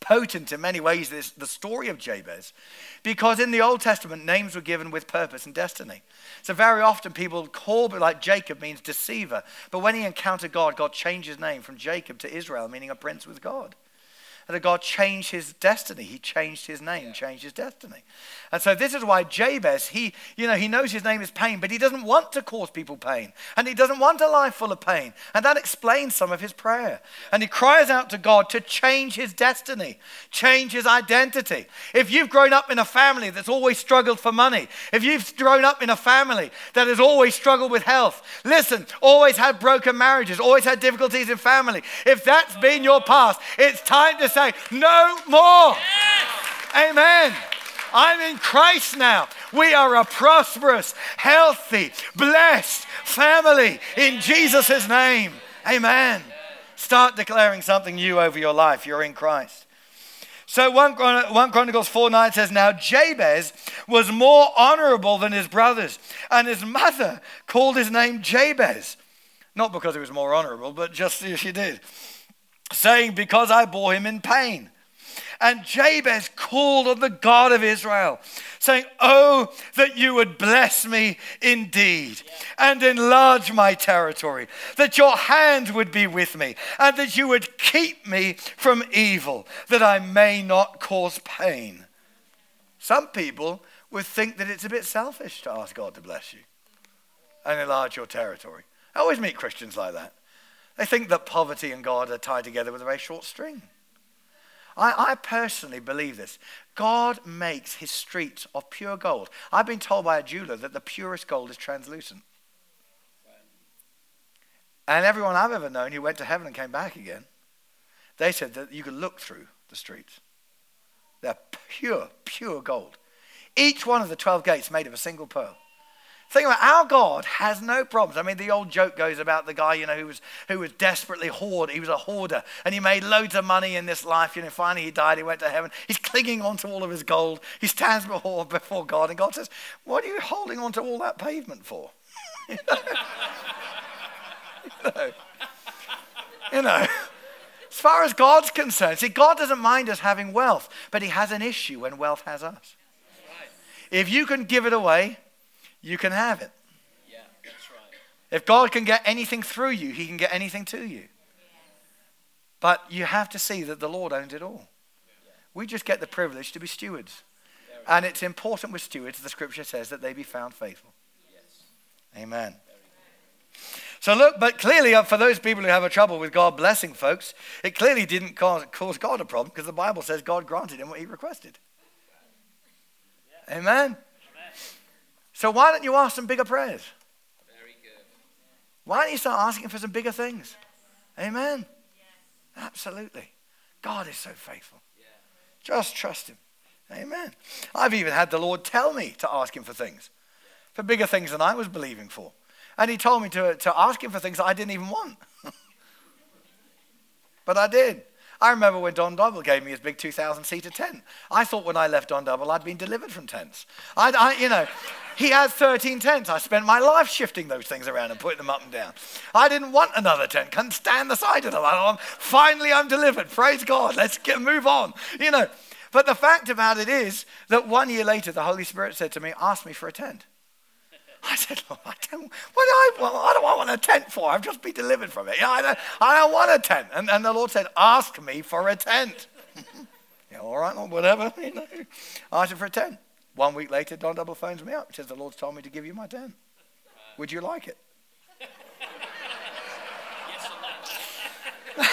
[SPEAKER 2] potent in many ways. This the story of Jabez, because in the Old Testament, names were given with purpose and destiny. So very often people call, like Jacob means deceiver. But when he encountered God, God changed his name from Jacob to Israel, meaning a prince with God that God changed his destiny. He changed his name, changed his destiny. And so this is why Jabez, he, you know, he knows his name is pain, but he doesn't want to cause people pain. And he doesn't want a life full of pain. And that explains some of his prayer. And he cries out to God to change his destiny, change his identity. If you've grown up in a family that's always struggled for money, if you've grown up in a family that has always struggled with health, listen, always had broken marriages, always had difficulties in family, if that's been your past, it's time to say, no more. Yes. Amen. I'm in Christ now. We are a prosperous, healthy, blessed family in Jesus' name. Amen. Start declaring something new over your life. You're in Christ. So 1, Chronicles 4 9 says, Now Jabez was more honorable than his brothers, and his mother called his name Jabez. Not because he was more honorable, but just as she did. Saying, Because I bore him in pain. And Jabez called on the God of Israel, saying, Oh, that you would bless me indeed and enlarge my territory, that your hand would be with me, and that you would keep me from evil, that I may not cause pain. Some people would think that it's a bit selfish to ask God to bless you and enlarge your territory. I always meet Christians like that. They think that poverty and God are tied together with a very short string. I, I, personally believe this. God makes his streets of pure gold. I've been told by a jeweler that the purest gold is translucent. And everyone I've ever known who went to heaven and came back again, they said that you could look through the streets. They're pure, pure gold. Each one of the 12 gates made of a single pearl. Think about our God has no problems. I mean, the old joke goes about the guy, you know, who was who was desperately hoard. He was a hoarder, and he made loads of money in this life. You know, finally he died. He went to heaven. He's clinging on to all of his gold. He stands before before God, and God says, "What are you holding on to all that pavement for?" you know. You know. As far as God's concerned, see, God doesn't mind us having wealth, but He has an issue when wealth has us. If you can give it away, you can have it. Yeah, that's right. If God can get anything through you, He can get anything to you. But you have to see that the Lord owns it all. We just get the privilege to be stewards. And it's important with stewards, the scripture says, that they be found faithful. Amen. So look, but clearly uh, for those people who have a trouble with God blessing folks, it clearly didn't cause, cause God a problem because the Bible says God granted him what he requested. Amen. So why don't you ask some bigger prayers? Very good. Why don't you start asking for some bigger things? Amen. Yeah. Absolutely. God is so faithful. Yeah. Just trust him. Amen. I've even had the Lord tell me to ask him for things, for bigger things than I was believing for. And he told me to, to ask him for things that I didn't even want. but I did. I remember when Don Double gave me his big 2,000 seater tent. I thought when I left Don Double, I'd been delivered from tents. I, I, you know, he had 13 tents. I spent my life shifting those things around and putting them up and down. I didn't want another tent. Couldn't stand the sight of them. I, finally, I'm delivered. Praise God. Let's get, move on. You know, but the fact about it is that one year later, the Holy Spirit said to me, ask me for a tent. I said, Lord, I don't, what do I want a tent for. I've just been delivered from it. I, don't, I don't want a tent. And, and the Lord said, ask me for a tent. yeah, all right, or whatever. You know, ask him for a tent. One week later, Don Double phones me up. And says, the Lord's told me to give you my tent. Would you like it?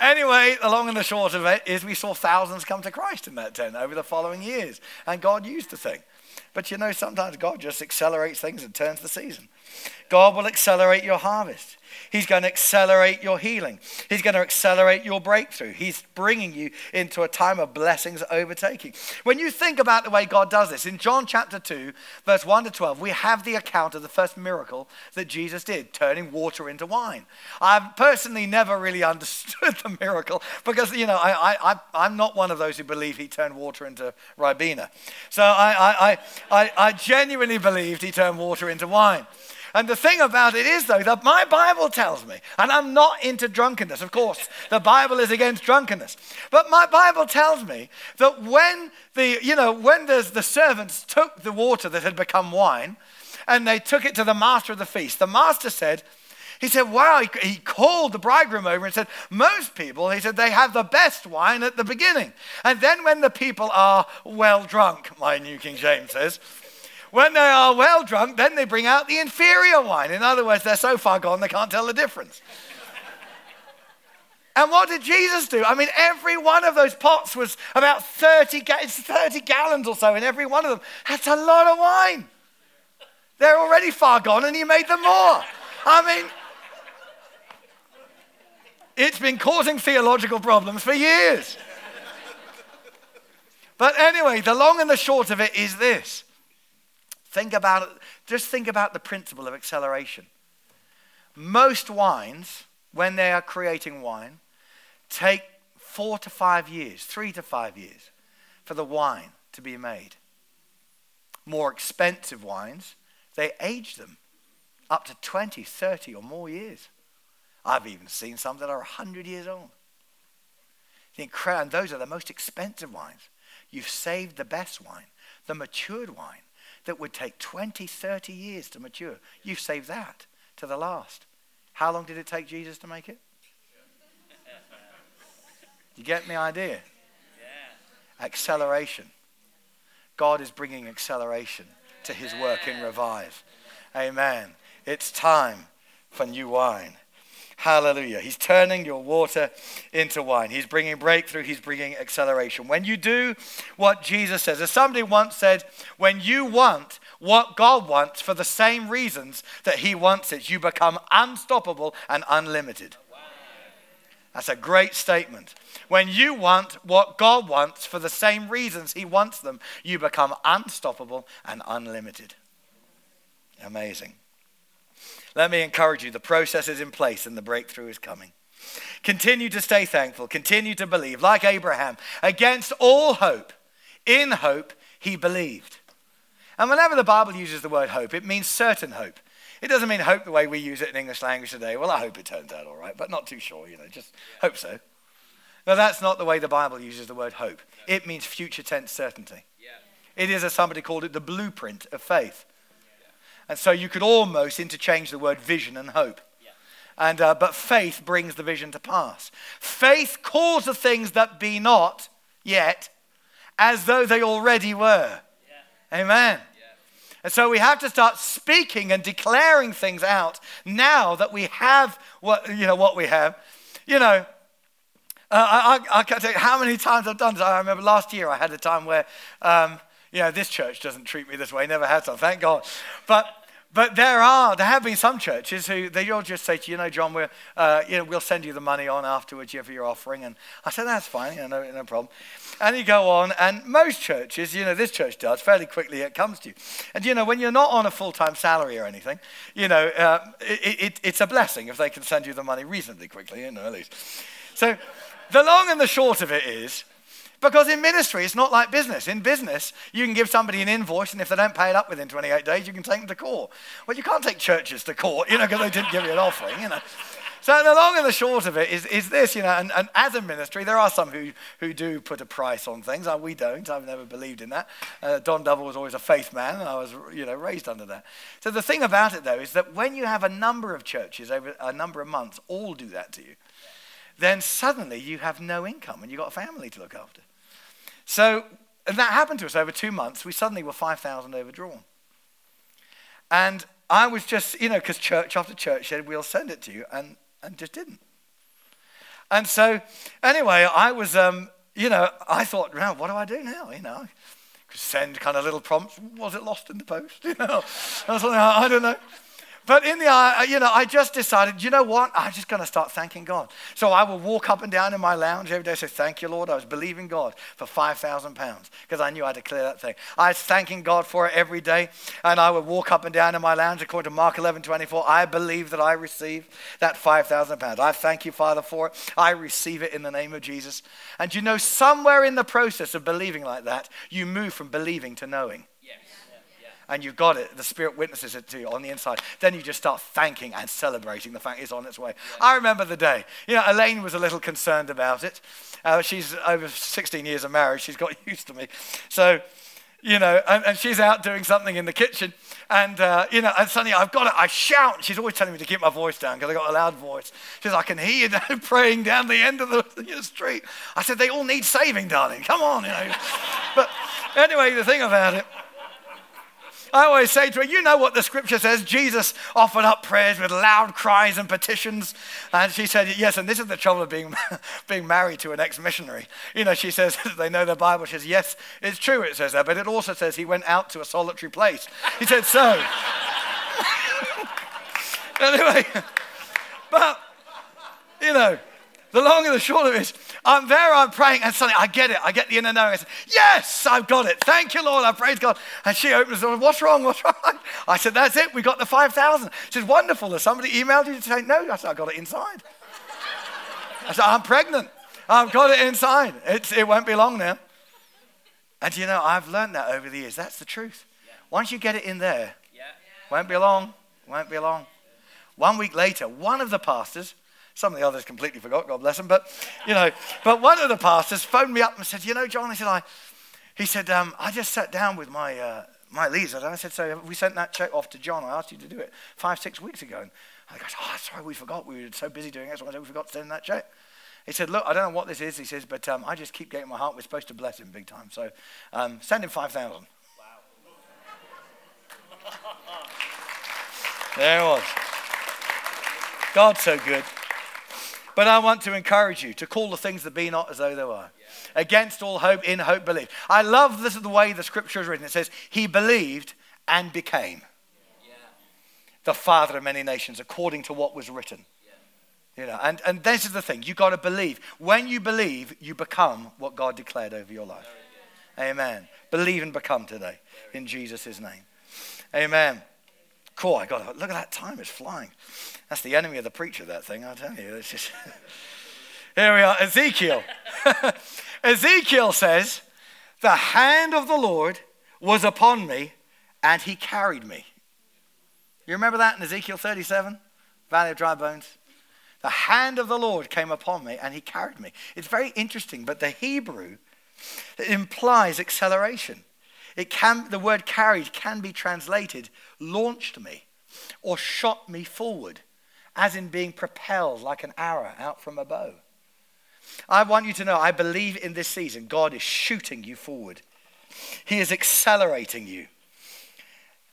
[SPEAKER 2] anyway, the long and the short of it is we saw thousands come to Christ in that tent over the following years. And God used the thing. But you know, sometimes God just accelerates things and turns the season. God will accelerate your harvest. He's going to accelerate your healing. He's going to accelerate your breakthrough. He's bringing you into a time of blessings overtaking. When you think about the way God does this, in John chapter 2, verse 1 to 12, we have the account of the first miracle that Jesus did, turning water into wine. I've personally never really understood the miracle because, you know, I, I, I'm not one of those who believe he turned water into Ribena. So I, I, I, I genuinely believed he turned water into wine. And the thing about it is, though, that my Bible tells me, and I'm not into drunkenness, of course, the Bible is against drunkenness. But my Bible tells me that when the, you know, when the, the servants took the water that had become wine and they took it to the master of the feast, the master said, he said, wow, he called the bridegroom over and said, most people, he said, they have the best wine at the beginning. And then when the people are well drunk, my New King James says, when they are well drunk, then they bring out the inferior wine. In other words, they're so far gone they can't tell the difference. and what did Jesus do? I mean, every one of those pots was about 30, 30 gallons or so in every one of them. That's a lot of wine. They're already far gone and he made them more. I mean, it's been causing theological problems for years. But anyway, the long and the short of it is this Think about it. Just think about the principle of acceleration. Most wines, when they are creating wine, take four to five years, three to five years for the wine to be made. More expensive wines, they age them up to 20, 30, or more years. I've even seen some that are 100 years old. Think, and those are the most expensive wines. You've saved the best wine, the matured wine that would take 20, 30 years to mature. You've saved that to the last. How long did it take Jesus to make it? You get the idea? Acceleration. God is bringing acceleration to his work in Revive. Amen. It's time for new wine. Hallelujah. He's turning your water into wine. He's bringing breakthrough. He's bringing acceleration. When you do what Jesus says, as somebody once said, when you want what God wants for the same reasons that He wants it, you become unstoppable and unlimited. That's a great statement. When you want what God wants for the same reasons He wants them, you become unstoppable and unlimited. Amazing. Let me encourage you the process is in place and the breakthrough is coming. Continue to stay thankful, continue to believe, like Abraham, against all hope. In hope, he believed. And whenever the Bible uses the word hope, it means certain hope. It doesn't mean hope the way we use it in English language today. Well, I hope it turns out all right, but not too sure, you know, just hope so. No, that's not the way the Bible uses the word hope. It means future tense certainty. It is, as somebody called it, the blueprint of faith. And so you could almost interchange the word vision and hope. And, uh, but faith brings the vision to pass. Faith calls the things that be not yet as though they already were. Yeah. Amen. Yeah. And so we have to start speaking and declaring things out now that we have what, you know, what we have. You know, uh, I, I, I, can't tell you how many times I've done this. I remember last year I had a time where, um, you know, this church doesn't treat me this way, never has done, thank God. But but there are, there have been some churches who they'll just say to you, you know, John, we're, uh, you know, we'll send you the money on afterwards for your offering. And I said, that's fine, you know, no, no problem. And you go on, and most churches, you know, this church does, fairly quickly it comes to you. And, you know, when you're not on a full time salary or anything, you know, uh, it, it, it's a blessing if they can send you the money reasonably quickly, you know, at least. So the long and the short of it is, because in ministry, it's not like business. In business, you can give somebody an invoice, and if they don't pay it up within 28 days, you can take them to court. Well, you can't take churches to court, you know, because they didn't give you an offering, you know. So the long and the short of it is, is this, you know, and, and, as a ministry, there are some who, who do put a price on things. Uh, we don't. I've never believed in that. Uh, Don Double was always a faith man, and I was, you know, raised under that. So the thing about it, though, is that when you have a number of churches over a number of months all do that to you, then suddenly you have no income and you've got a family to look after. So and that happened to us over two months. We suddenly were 5,000 overdrawn. And I was just, you know, because church after church said, we'll send it to you, and, and just didn't. And so, anyway, I was, um, you know, I thought, now, what do I do now? You know, could send kind of little prompts. Was it lost in the post? You know, I, like, I don't know. But in the, uh, you know, I just decided, you know what? I'm just going to start thanking God. So I will walk up and down in my lounge every day and say, thank you, Lord. I was believing God for 5,000 pounds because I knew I had to clear that thing. I was thanking God for it every day. And I would walk up and down in my lounge according to Mark 11, 24. I believe that I receive that 5,000 pounds. I thank you, Father, for it. I receive it in the name of Jesus. And you know, somewhere in the process of believing like that, you move from believing to knowing and you've got it, the Spirit witnesses it to you on the inside, then you just start thanking and celebrating the fact it's on its way. I remember the day. You know, Elaine was a little concerned about it. Uh, she's over 16 years of marriage, she's got used to me. So, you know, and, and she's out doing something in the kitchen, and, uh, you know, and suddenly I've got it, I shout. She's always telling me to keep my voice down because I got a loud voice. She says, I can hear you now praying down the end of the you know, street. I said, they all need saving, darling. Come on, you know. but anyway, the thing about it, I always say to her, you know what the scripture says. Jesus offered up prayers with loud cries and petitions. And she said, yes, and this is the trouble of being, being married to an ex missionary. You know, she says, they know the Bible. She says, yes, it's true, it says that, but it also says he went out to a solitary place. He said, so. anyway, but, you know, the long and the short of it is, I'm there, I'm praying, and suddenly I get it. I get the inner knowing. I say, Yes, I've got it. Thank you, Lord. I praise God. And she opens the door. What's wrong? What's wrong? I said, That's it. We got the 5,000. She says, Wonderful. Has somebody emailed you to say, No? I said, I got it inside. I said, I'm pregnant. I've got it inside. It's, it won't be long now. And you know, I've learned that over the years. That's the truth. Once you get it in there, won't be long. Won't be long. One week later, one of the pastors, some of the others completely forgot, God bless them, but, you know, but one of the pastors phoned me up and said, you know, John, he said, I, he said, um, I just sat down with my, uh, my leads. And I said, so we sent that check off to John. I asked you to do it five, six weeks ago. And I goes, oh, sorry, we forgot. We were so busy doing it. So we forgot to send that check. He said, look, I don't know what this is. He says, but um, I just keep getting my heart. We're supposed to bless him big time. So um, send him 5,000. Wow. there it was. God's so good. But I want to encourage you to call the things that be not as though they were. Against all hope, in hope, believe. I love this is the way the scripture is written. It says, He believed and became the father of many nations according to what was written. You know, and, and this is the thing you got to believe. When you believe, you become what God declared over your life. Amen. Believe and become today in Jesus' name. Amen. Cool. I got look at that time; it's flying. That's the enemy of the preacher. That thing, I tell you. It's just here we are. Ezekiel. Ezekiel says, "The hand of the Lord was upon me, and He carried me." You remember that in Ezekiel 37, Valley of Dry Bones. The hand of the Lord came upon me, and He carried me. It's very interesting, but the Hebrew implies acceleration. It can, the word carried can be translated launched me or shot me forward, as in being propelled like an arrow out from a bow. I want you to know, I believe in this season, God is shooting you forward. He is accelerating you.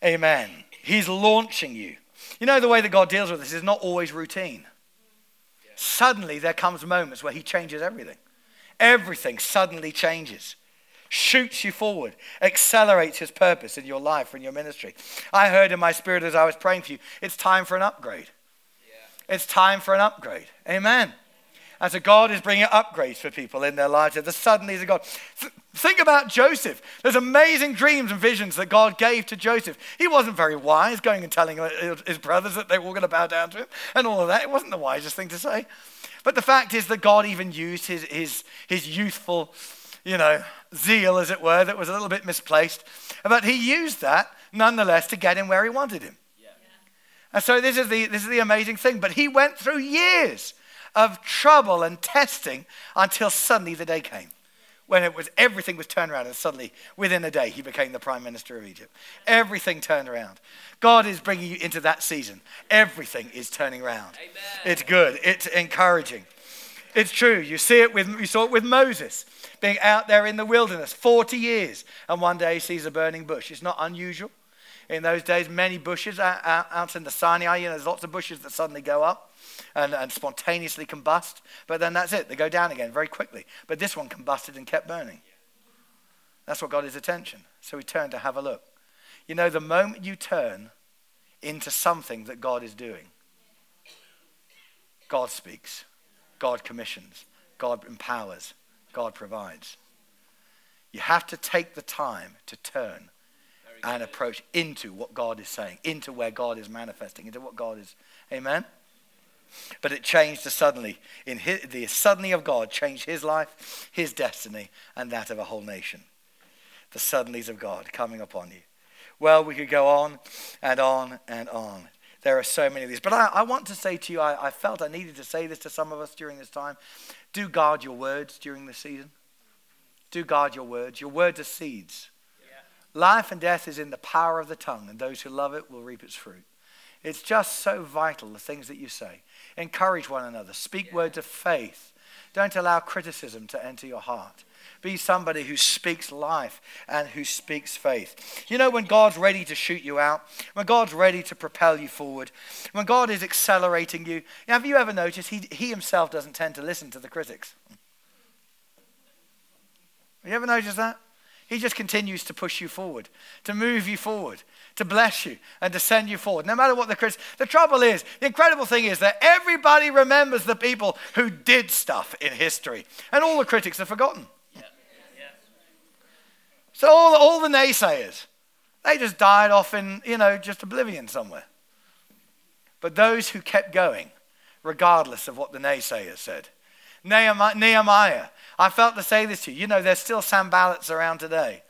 [SPEAKER 2] Amen. He's launching you. You know, the way that God deals with this is not always routine. Suddenly, there comes moments where He changes everything. Everything suddenly changes shoots you forward, accelerates his purpose in your life and your ministry. I heard in my spirit as I was praying for you, it's time for an upgrade. Yeah. It's time for an upgrade. Amen. And so God is bringing upgrades for people in their lives. The suddenlies of God. Think about Joseph. There's amazing dreams and visions that God gave to Joseph. He wasn't very wise, going and telling his brothers that they were all going to bow down to him and all of that. It wasn't the wisest thing to say. But the fact is that God even used his, his, his youthful you know, zeal, as it were, that was a little bit misplaced. But he used that nonetheless to get him where he wanted him. Yeah. And so this is, the, this is the amazing thing. But he went through years of trouble and testing until suddenly the day came when it was everything was turned around and suddenly within a day he became the prime minister of egypt everything turned around god is bringing you into that season everything is turning around Amen. it's good it's encouraging it's true you see it with you saw it with moses being out there in the wilderness 40 years, and one day he sees a burning bush. It's not unusual. In those days, many bushes out, out, in the Sinai, you know, there's lots of bushes that suddenly go up and, and spontaneously combust, but then that's it. They go down again very quickly. But this one combusted and kept burning. That's what got his attention. So he turned to have a look. You know, the moment you turn into something that God is doing, God speaks, God commissions, God empowers, God provides. You have to take the time to turn and approach into what God is saying, into where God is manifesting, into what God is. Amen? But it changed the suddenly. In his, the suddenly of God changed his life, his destiny, and that of a whole nation. The suddenlies of God coming upon you. Well, we could go on and on and on. There are so many of these. But I, I want to say to you, I, I felt I needed to say this to some of us during this time. Do guard your words during the season. Do guard your words. Your words are seeds. Yeah. Life and death is in the power of the tongue, and those who love it will reap its fruit. It's just so vital, the things that you say. Encourage one another. Speak yeah. words of faith. Don't allow criticism to enter your heart. Be somebody who speaks life and who speaks faith. You know, when God's ready to shoot you out, when God's ready to propel you forward, when God is accelerating you, have you ever noticed he, he himself doesn't tend to listen to the critics? Have you ever noticed that? He just continues to push you forward, to move you forward, to bless you, and to send you forward. No matter what the critics. The trouble is, the incredible thing is that everybody remembers the people who did stuff in history, and all the critics are forgotten. So all, all the naysayers, they just died off in, you know, just oblivion somewhere. But those who kept going, regardless of what the naysayers said. Nehemiah, Nehemiah, I felt to say this to you. You know, there's still Sanballats around today.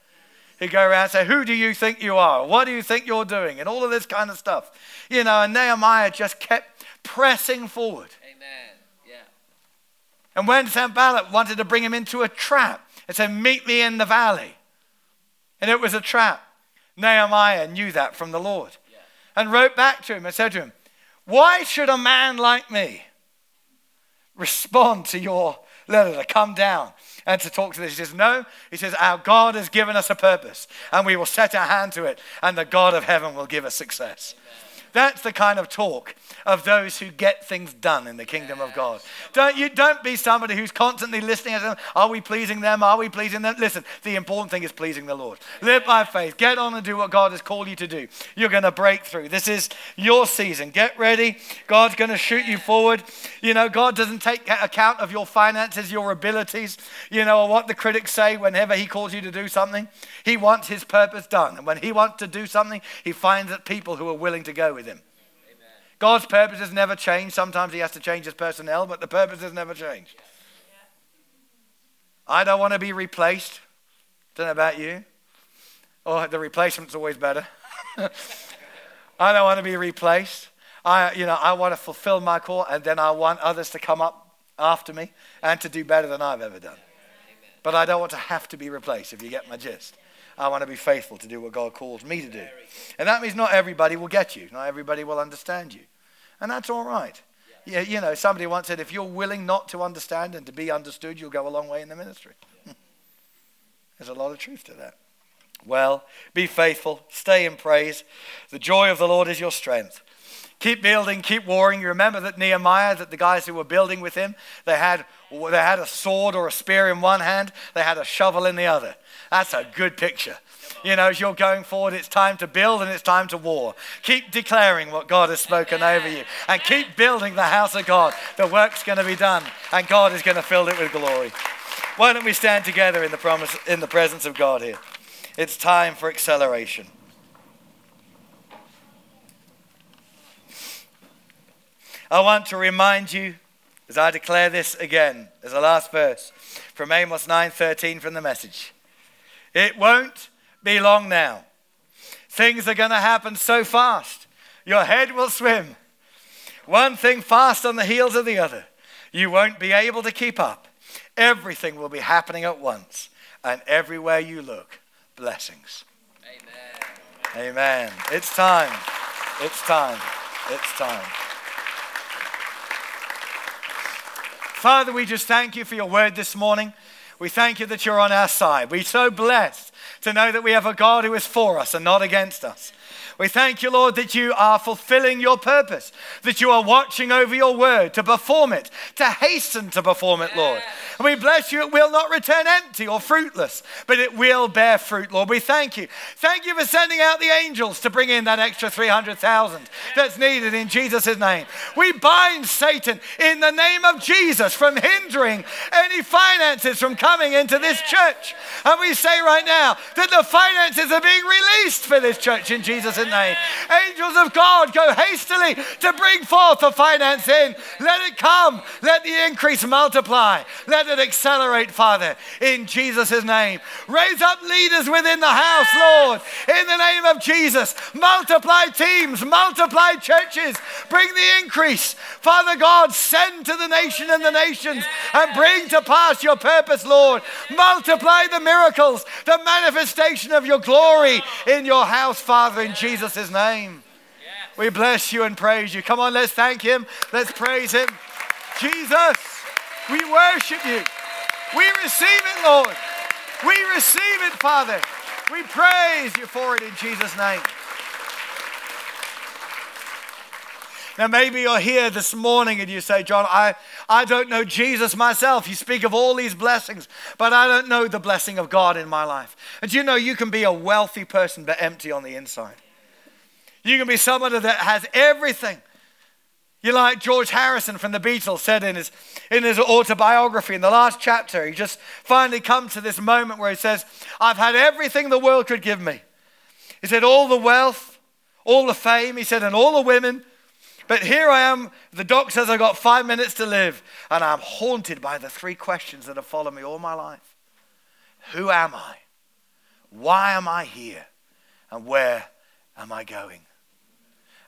[SPEAKER 2] He'd go around and say, Who do you think you are? What do you think you're doing? And all of this kind of stuff. You know, and Nehemiah just kept pressing forward.
[SPEAKER 1] Amen. Yeah.
[SPEAKER 2] And when Sanballat wanted to bring him into a trap and said, Meet me in the valley. And it was a trap. Nehemiah knew that from the Lord yeah. and wrote back to him and said to him, Why should a man like me respond to your letter to come down and to talk to this. He says, No. He says, Our God has given us a purpose, and we will set our hand to it, and the God of heaven will give us success. That's the kind of talk of those who get things done in the kingdom of God. Don't you don't be somebody who's constantly listening at them. Are we pleasing them? Are we pleasing them? Listen, the important thing is pleasing the Lord. Live by faith. Get on and do what God has called you to do. You're going to break through. This is your season. Get ready. God's going to shoot you forward. You know, God doesn't take account of your finances, your abilities, you know, or what the critics say whenever He calls you to do something. He wants His purpose done. And when He wants to do something, He finds that people who are willing to go with. God's purposes never change. Sometimes He has to change His personnel, but the purposes never change. I don't want to be replaced. Don't know about you. Oh, the replacement's always better. I don't want to be replaced. I, you know, I want to fulfill my call, and then I want others to come up after me and to do better than I've ever done. But I don't want to have to be replaced, if you get my gist. I want to be faithful to do what God calls me to do. And that means not everybody will get you, not everybody will understand you. And that's all right. Yeah, you know, somebody once said, if you're willing not to understand and to be understood, you'll go a long way in the ministry. There's a lot of truth to that. Well, be faithful, stay in praise. The joy of the Lord is your strength. Keep building, keep warring. You remember that Nehemiah, that the guys who were building with him, they had, they had a sword or a spear in one hand, they had a shovel in the other. That's a good picture. You know, as you're going forward, it's time to build and it's time to war. Keep declaring what God has spoken over you and keep building the house of God. The work's going to be done and God is going to fill it with glory. Why don't we stand together in the promise in the presence of God here? It's time for acceleration. I want to remind you as I declare this again as the last verse from Amos 9:13 from the message. It won't be long now. Things are going to happen so fast. Your head will swim. One thing fast on the heels of the other. You won't be able to keep up. Everything will be happening at once. And everywhere you look, blessings. Amen. Amen. It's time. It's time. It's time. Father, we just thank you for your word this morning. We thank you that you're on our side. We're so blessed to know that we have a God who is for us and not against us. We thank you, Lord, that you are fulfilling your purpose, that you are watching over your word to perform it, to hasten to perform it, Lord. And we bless you, it will not return empty or fruitless, but it will bear fruit, Lord. We thank you. Thank you for sending out the angels to bring in that extra 300,000 that's needed in Jesus' name. We bind Satan in the name of Jesus from hindering any finances from coming into this church. And we say right now that the finances are being released for this church in Jesus' name. Angels of God, go hastily to bring forth the finance in. Let it come. Let the increase multiply. Let it accelerate, Father, in Jesus' name. Raise up leaders within the house, Lord, in the name of Jesus. Multiply teams, multiply churches. Bring the increase. Father God, send to the nation and the nations and bring to pass your purpose, Lord. Multiply the miracles, the manifestation of your glory in your house, Father, in Jesus' Jesus' name. We bless you and praise you. Come on, let's thank him. Let's praise him. Jesus, we worship you. We receive it, Lord. We receive it, Father. We praise you for it in Jesus' name. Now, maybe you're here this morning and you say, John, I, I don't know Jesus myself. You speak of all these blessings, but I don't know the blessing of God in my life. And you know you can be a wealthy person but empty on the inside? You can be somebody that has everything. You like George Harrison from the Beatles said in his, in his autobiography, in the last chapter, he just finally comes to this moment where he says, I've had everything the world could give me. He said, all the wealth, all the fame, he said, and all the women. But here I am, the doc says I've got five minutes to live, and I'm haunted by the three questions that have followed me all my life Who am I? Why am I here? And where am I going?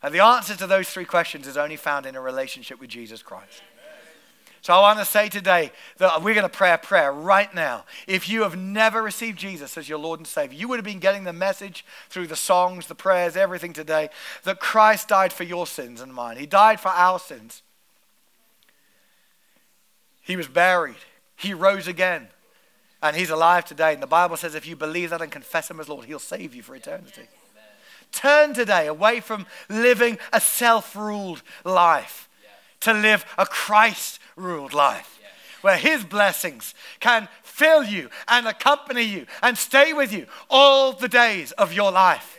[SPEAKER 2] And the answer to those three questions is only found in a relationship with Jesus Christ. So I want to say today that we're going to pray a prayer right now. If you have never received Jesus as your Lord and Savior, you would have been getting the message through the songs, the prayers, everything today that Christ died for your sins and mine. He died for our sins. He was buried. He rose again. And he's alive today. And the Bible says if you believe that and confess him as Lord, he'll save you for eternity. Turn today away from living a self ruled life to live a Christ ruled life where his blessings can fill you and accompany you and stay with you all the days of your life.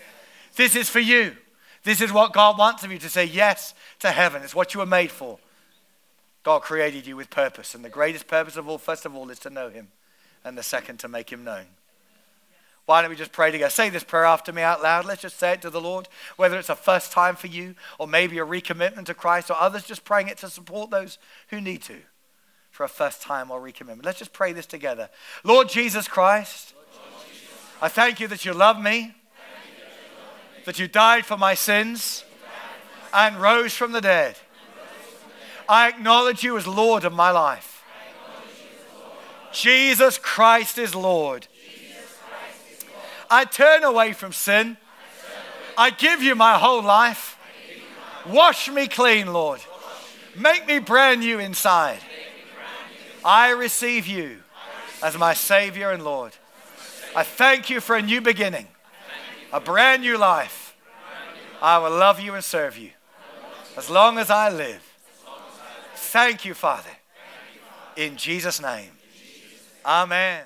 [SPEAKER 2] This is for you. This is what God wants of you to say yes to heaven. It's what you were made for. God created you with purpose, and the greatest purpose of all, first of all, is to know him, and the second, to make him known. Why don't we just pray together? Say this prayer after me out loud. Let's just say it to the Lord, whether it's a first time for you or maybe a recommitment to Christ or others just praying it to support those who need to for a first time or recommitment. Let's just pray this together. Lord Jesus Christ, I thank you that you love me, that you died for my sins and rose from the dead. I acknowledge you as Lord of my life. Jesus Christ is Lord. I turn away from sin. I give you my whole life. Wash me clean, Lord. Make me brand new inside. I receive you as my Savior and Lord. I thank you for a new beginning, a brand new life. I will love you and serve you as long as I live. Thank you, Father. In Jesus' name. Amen.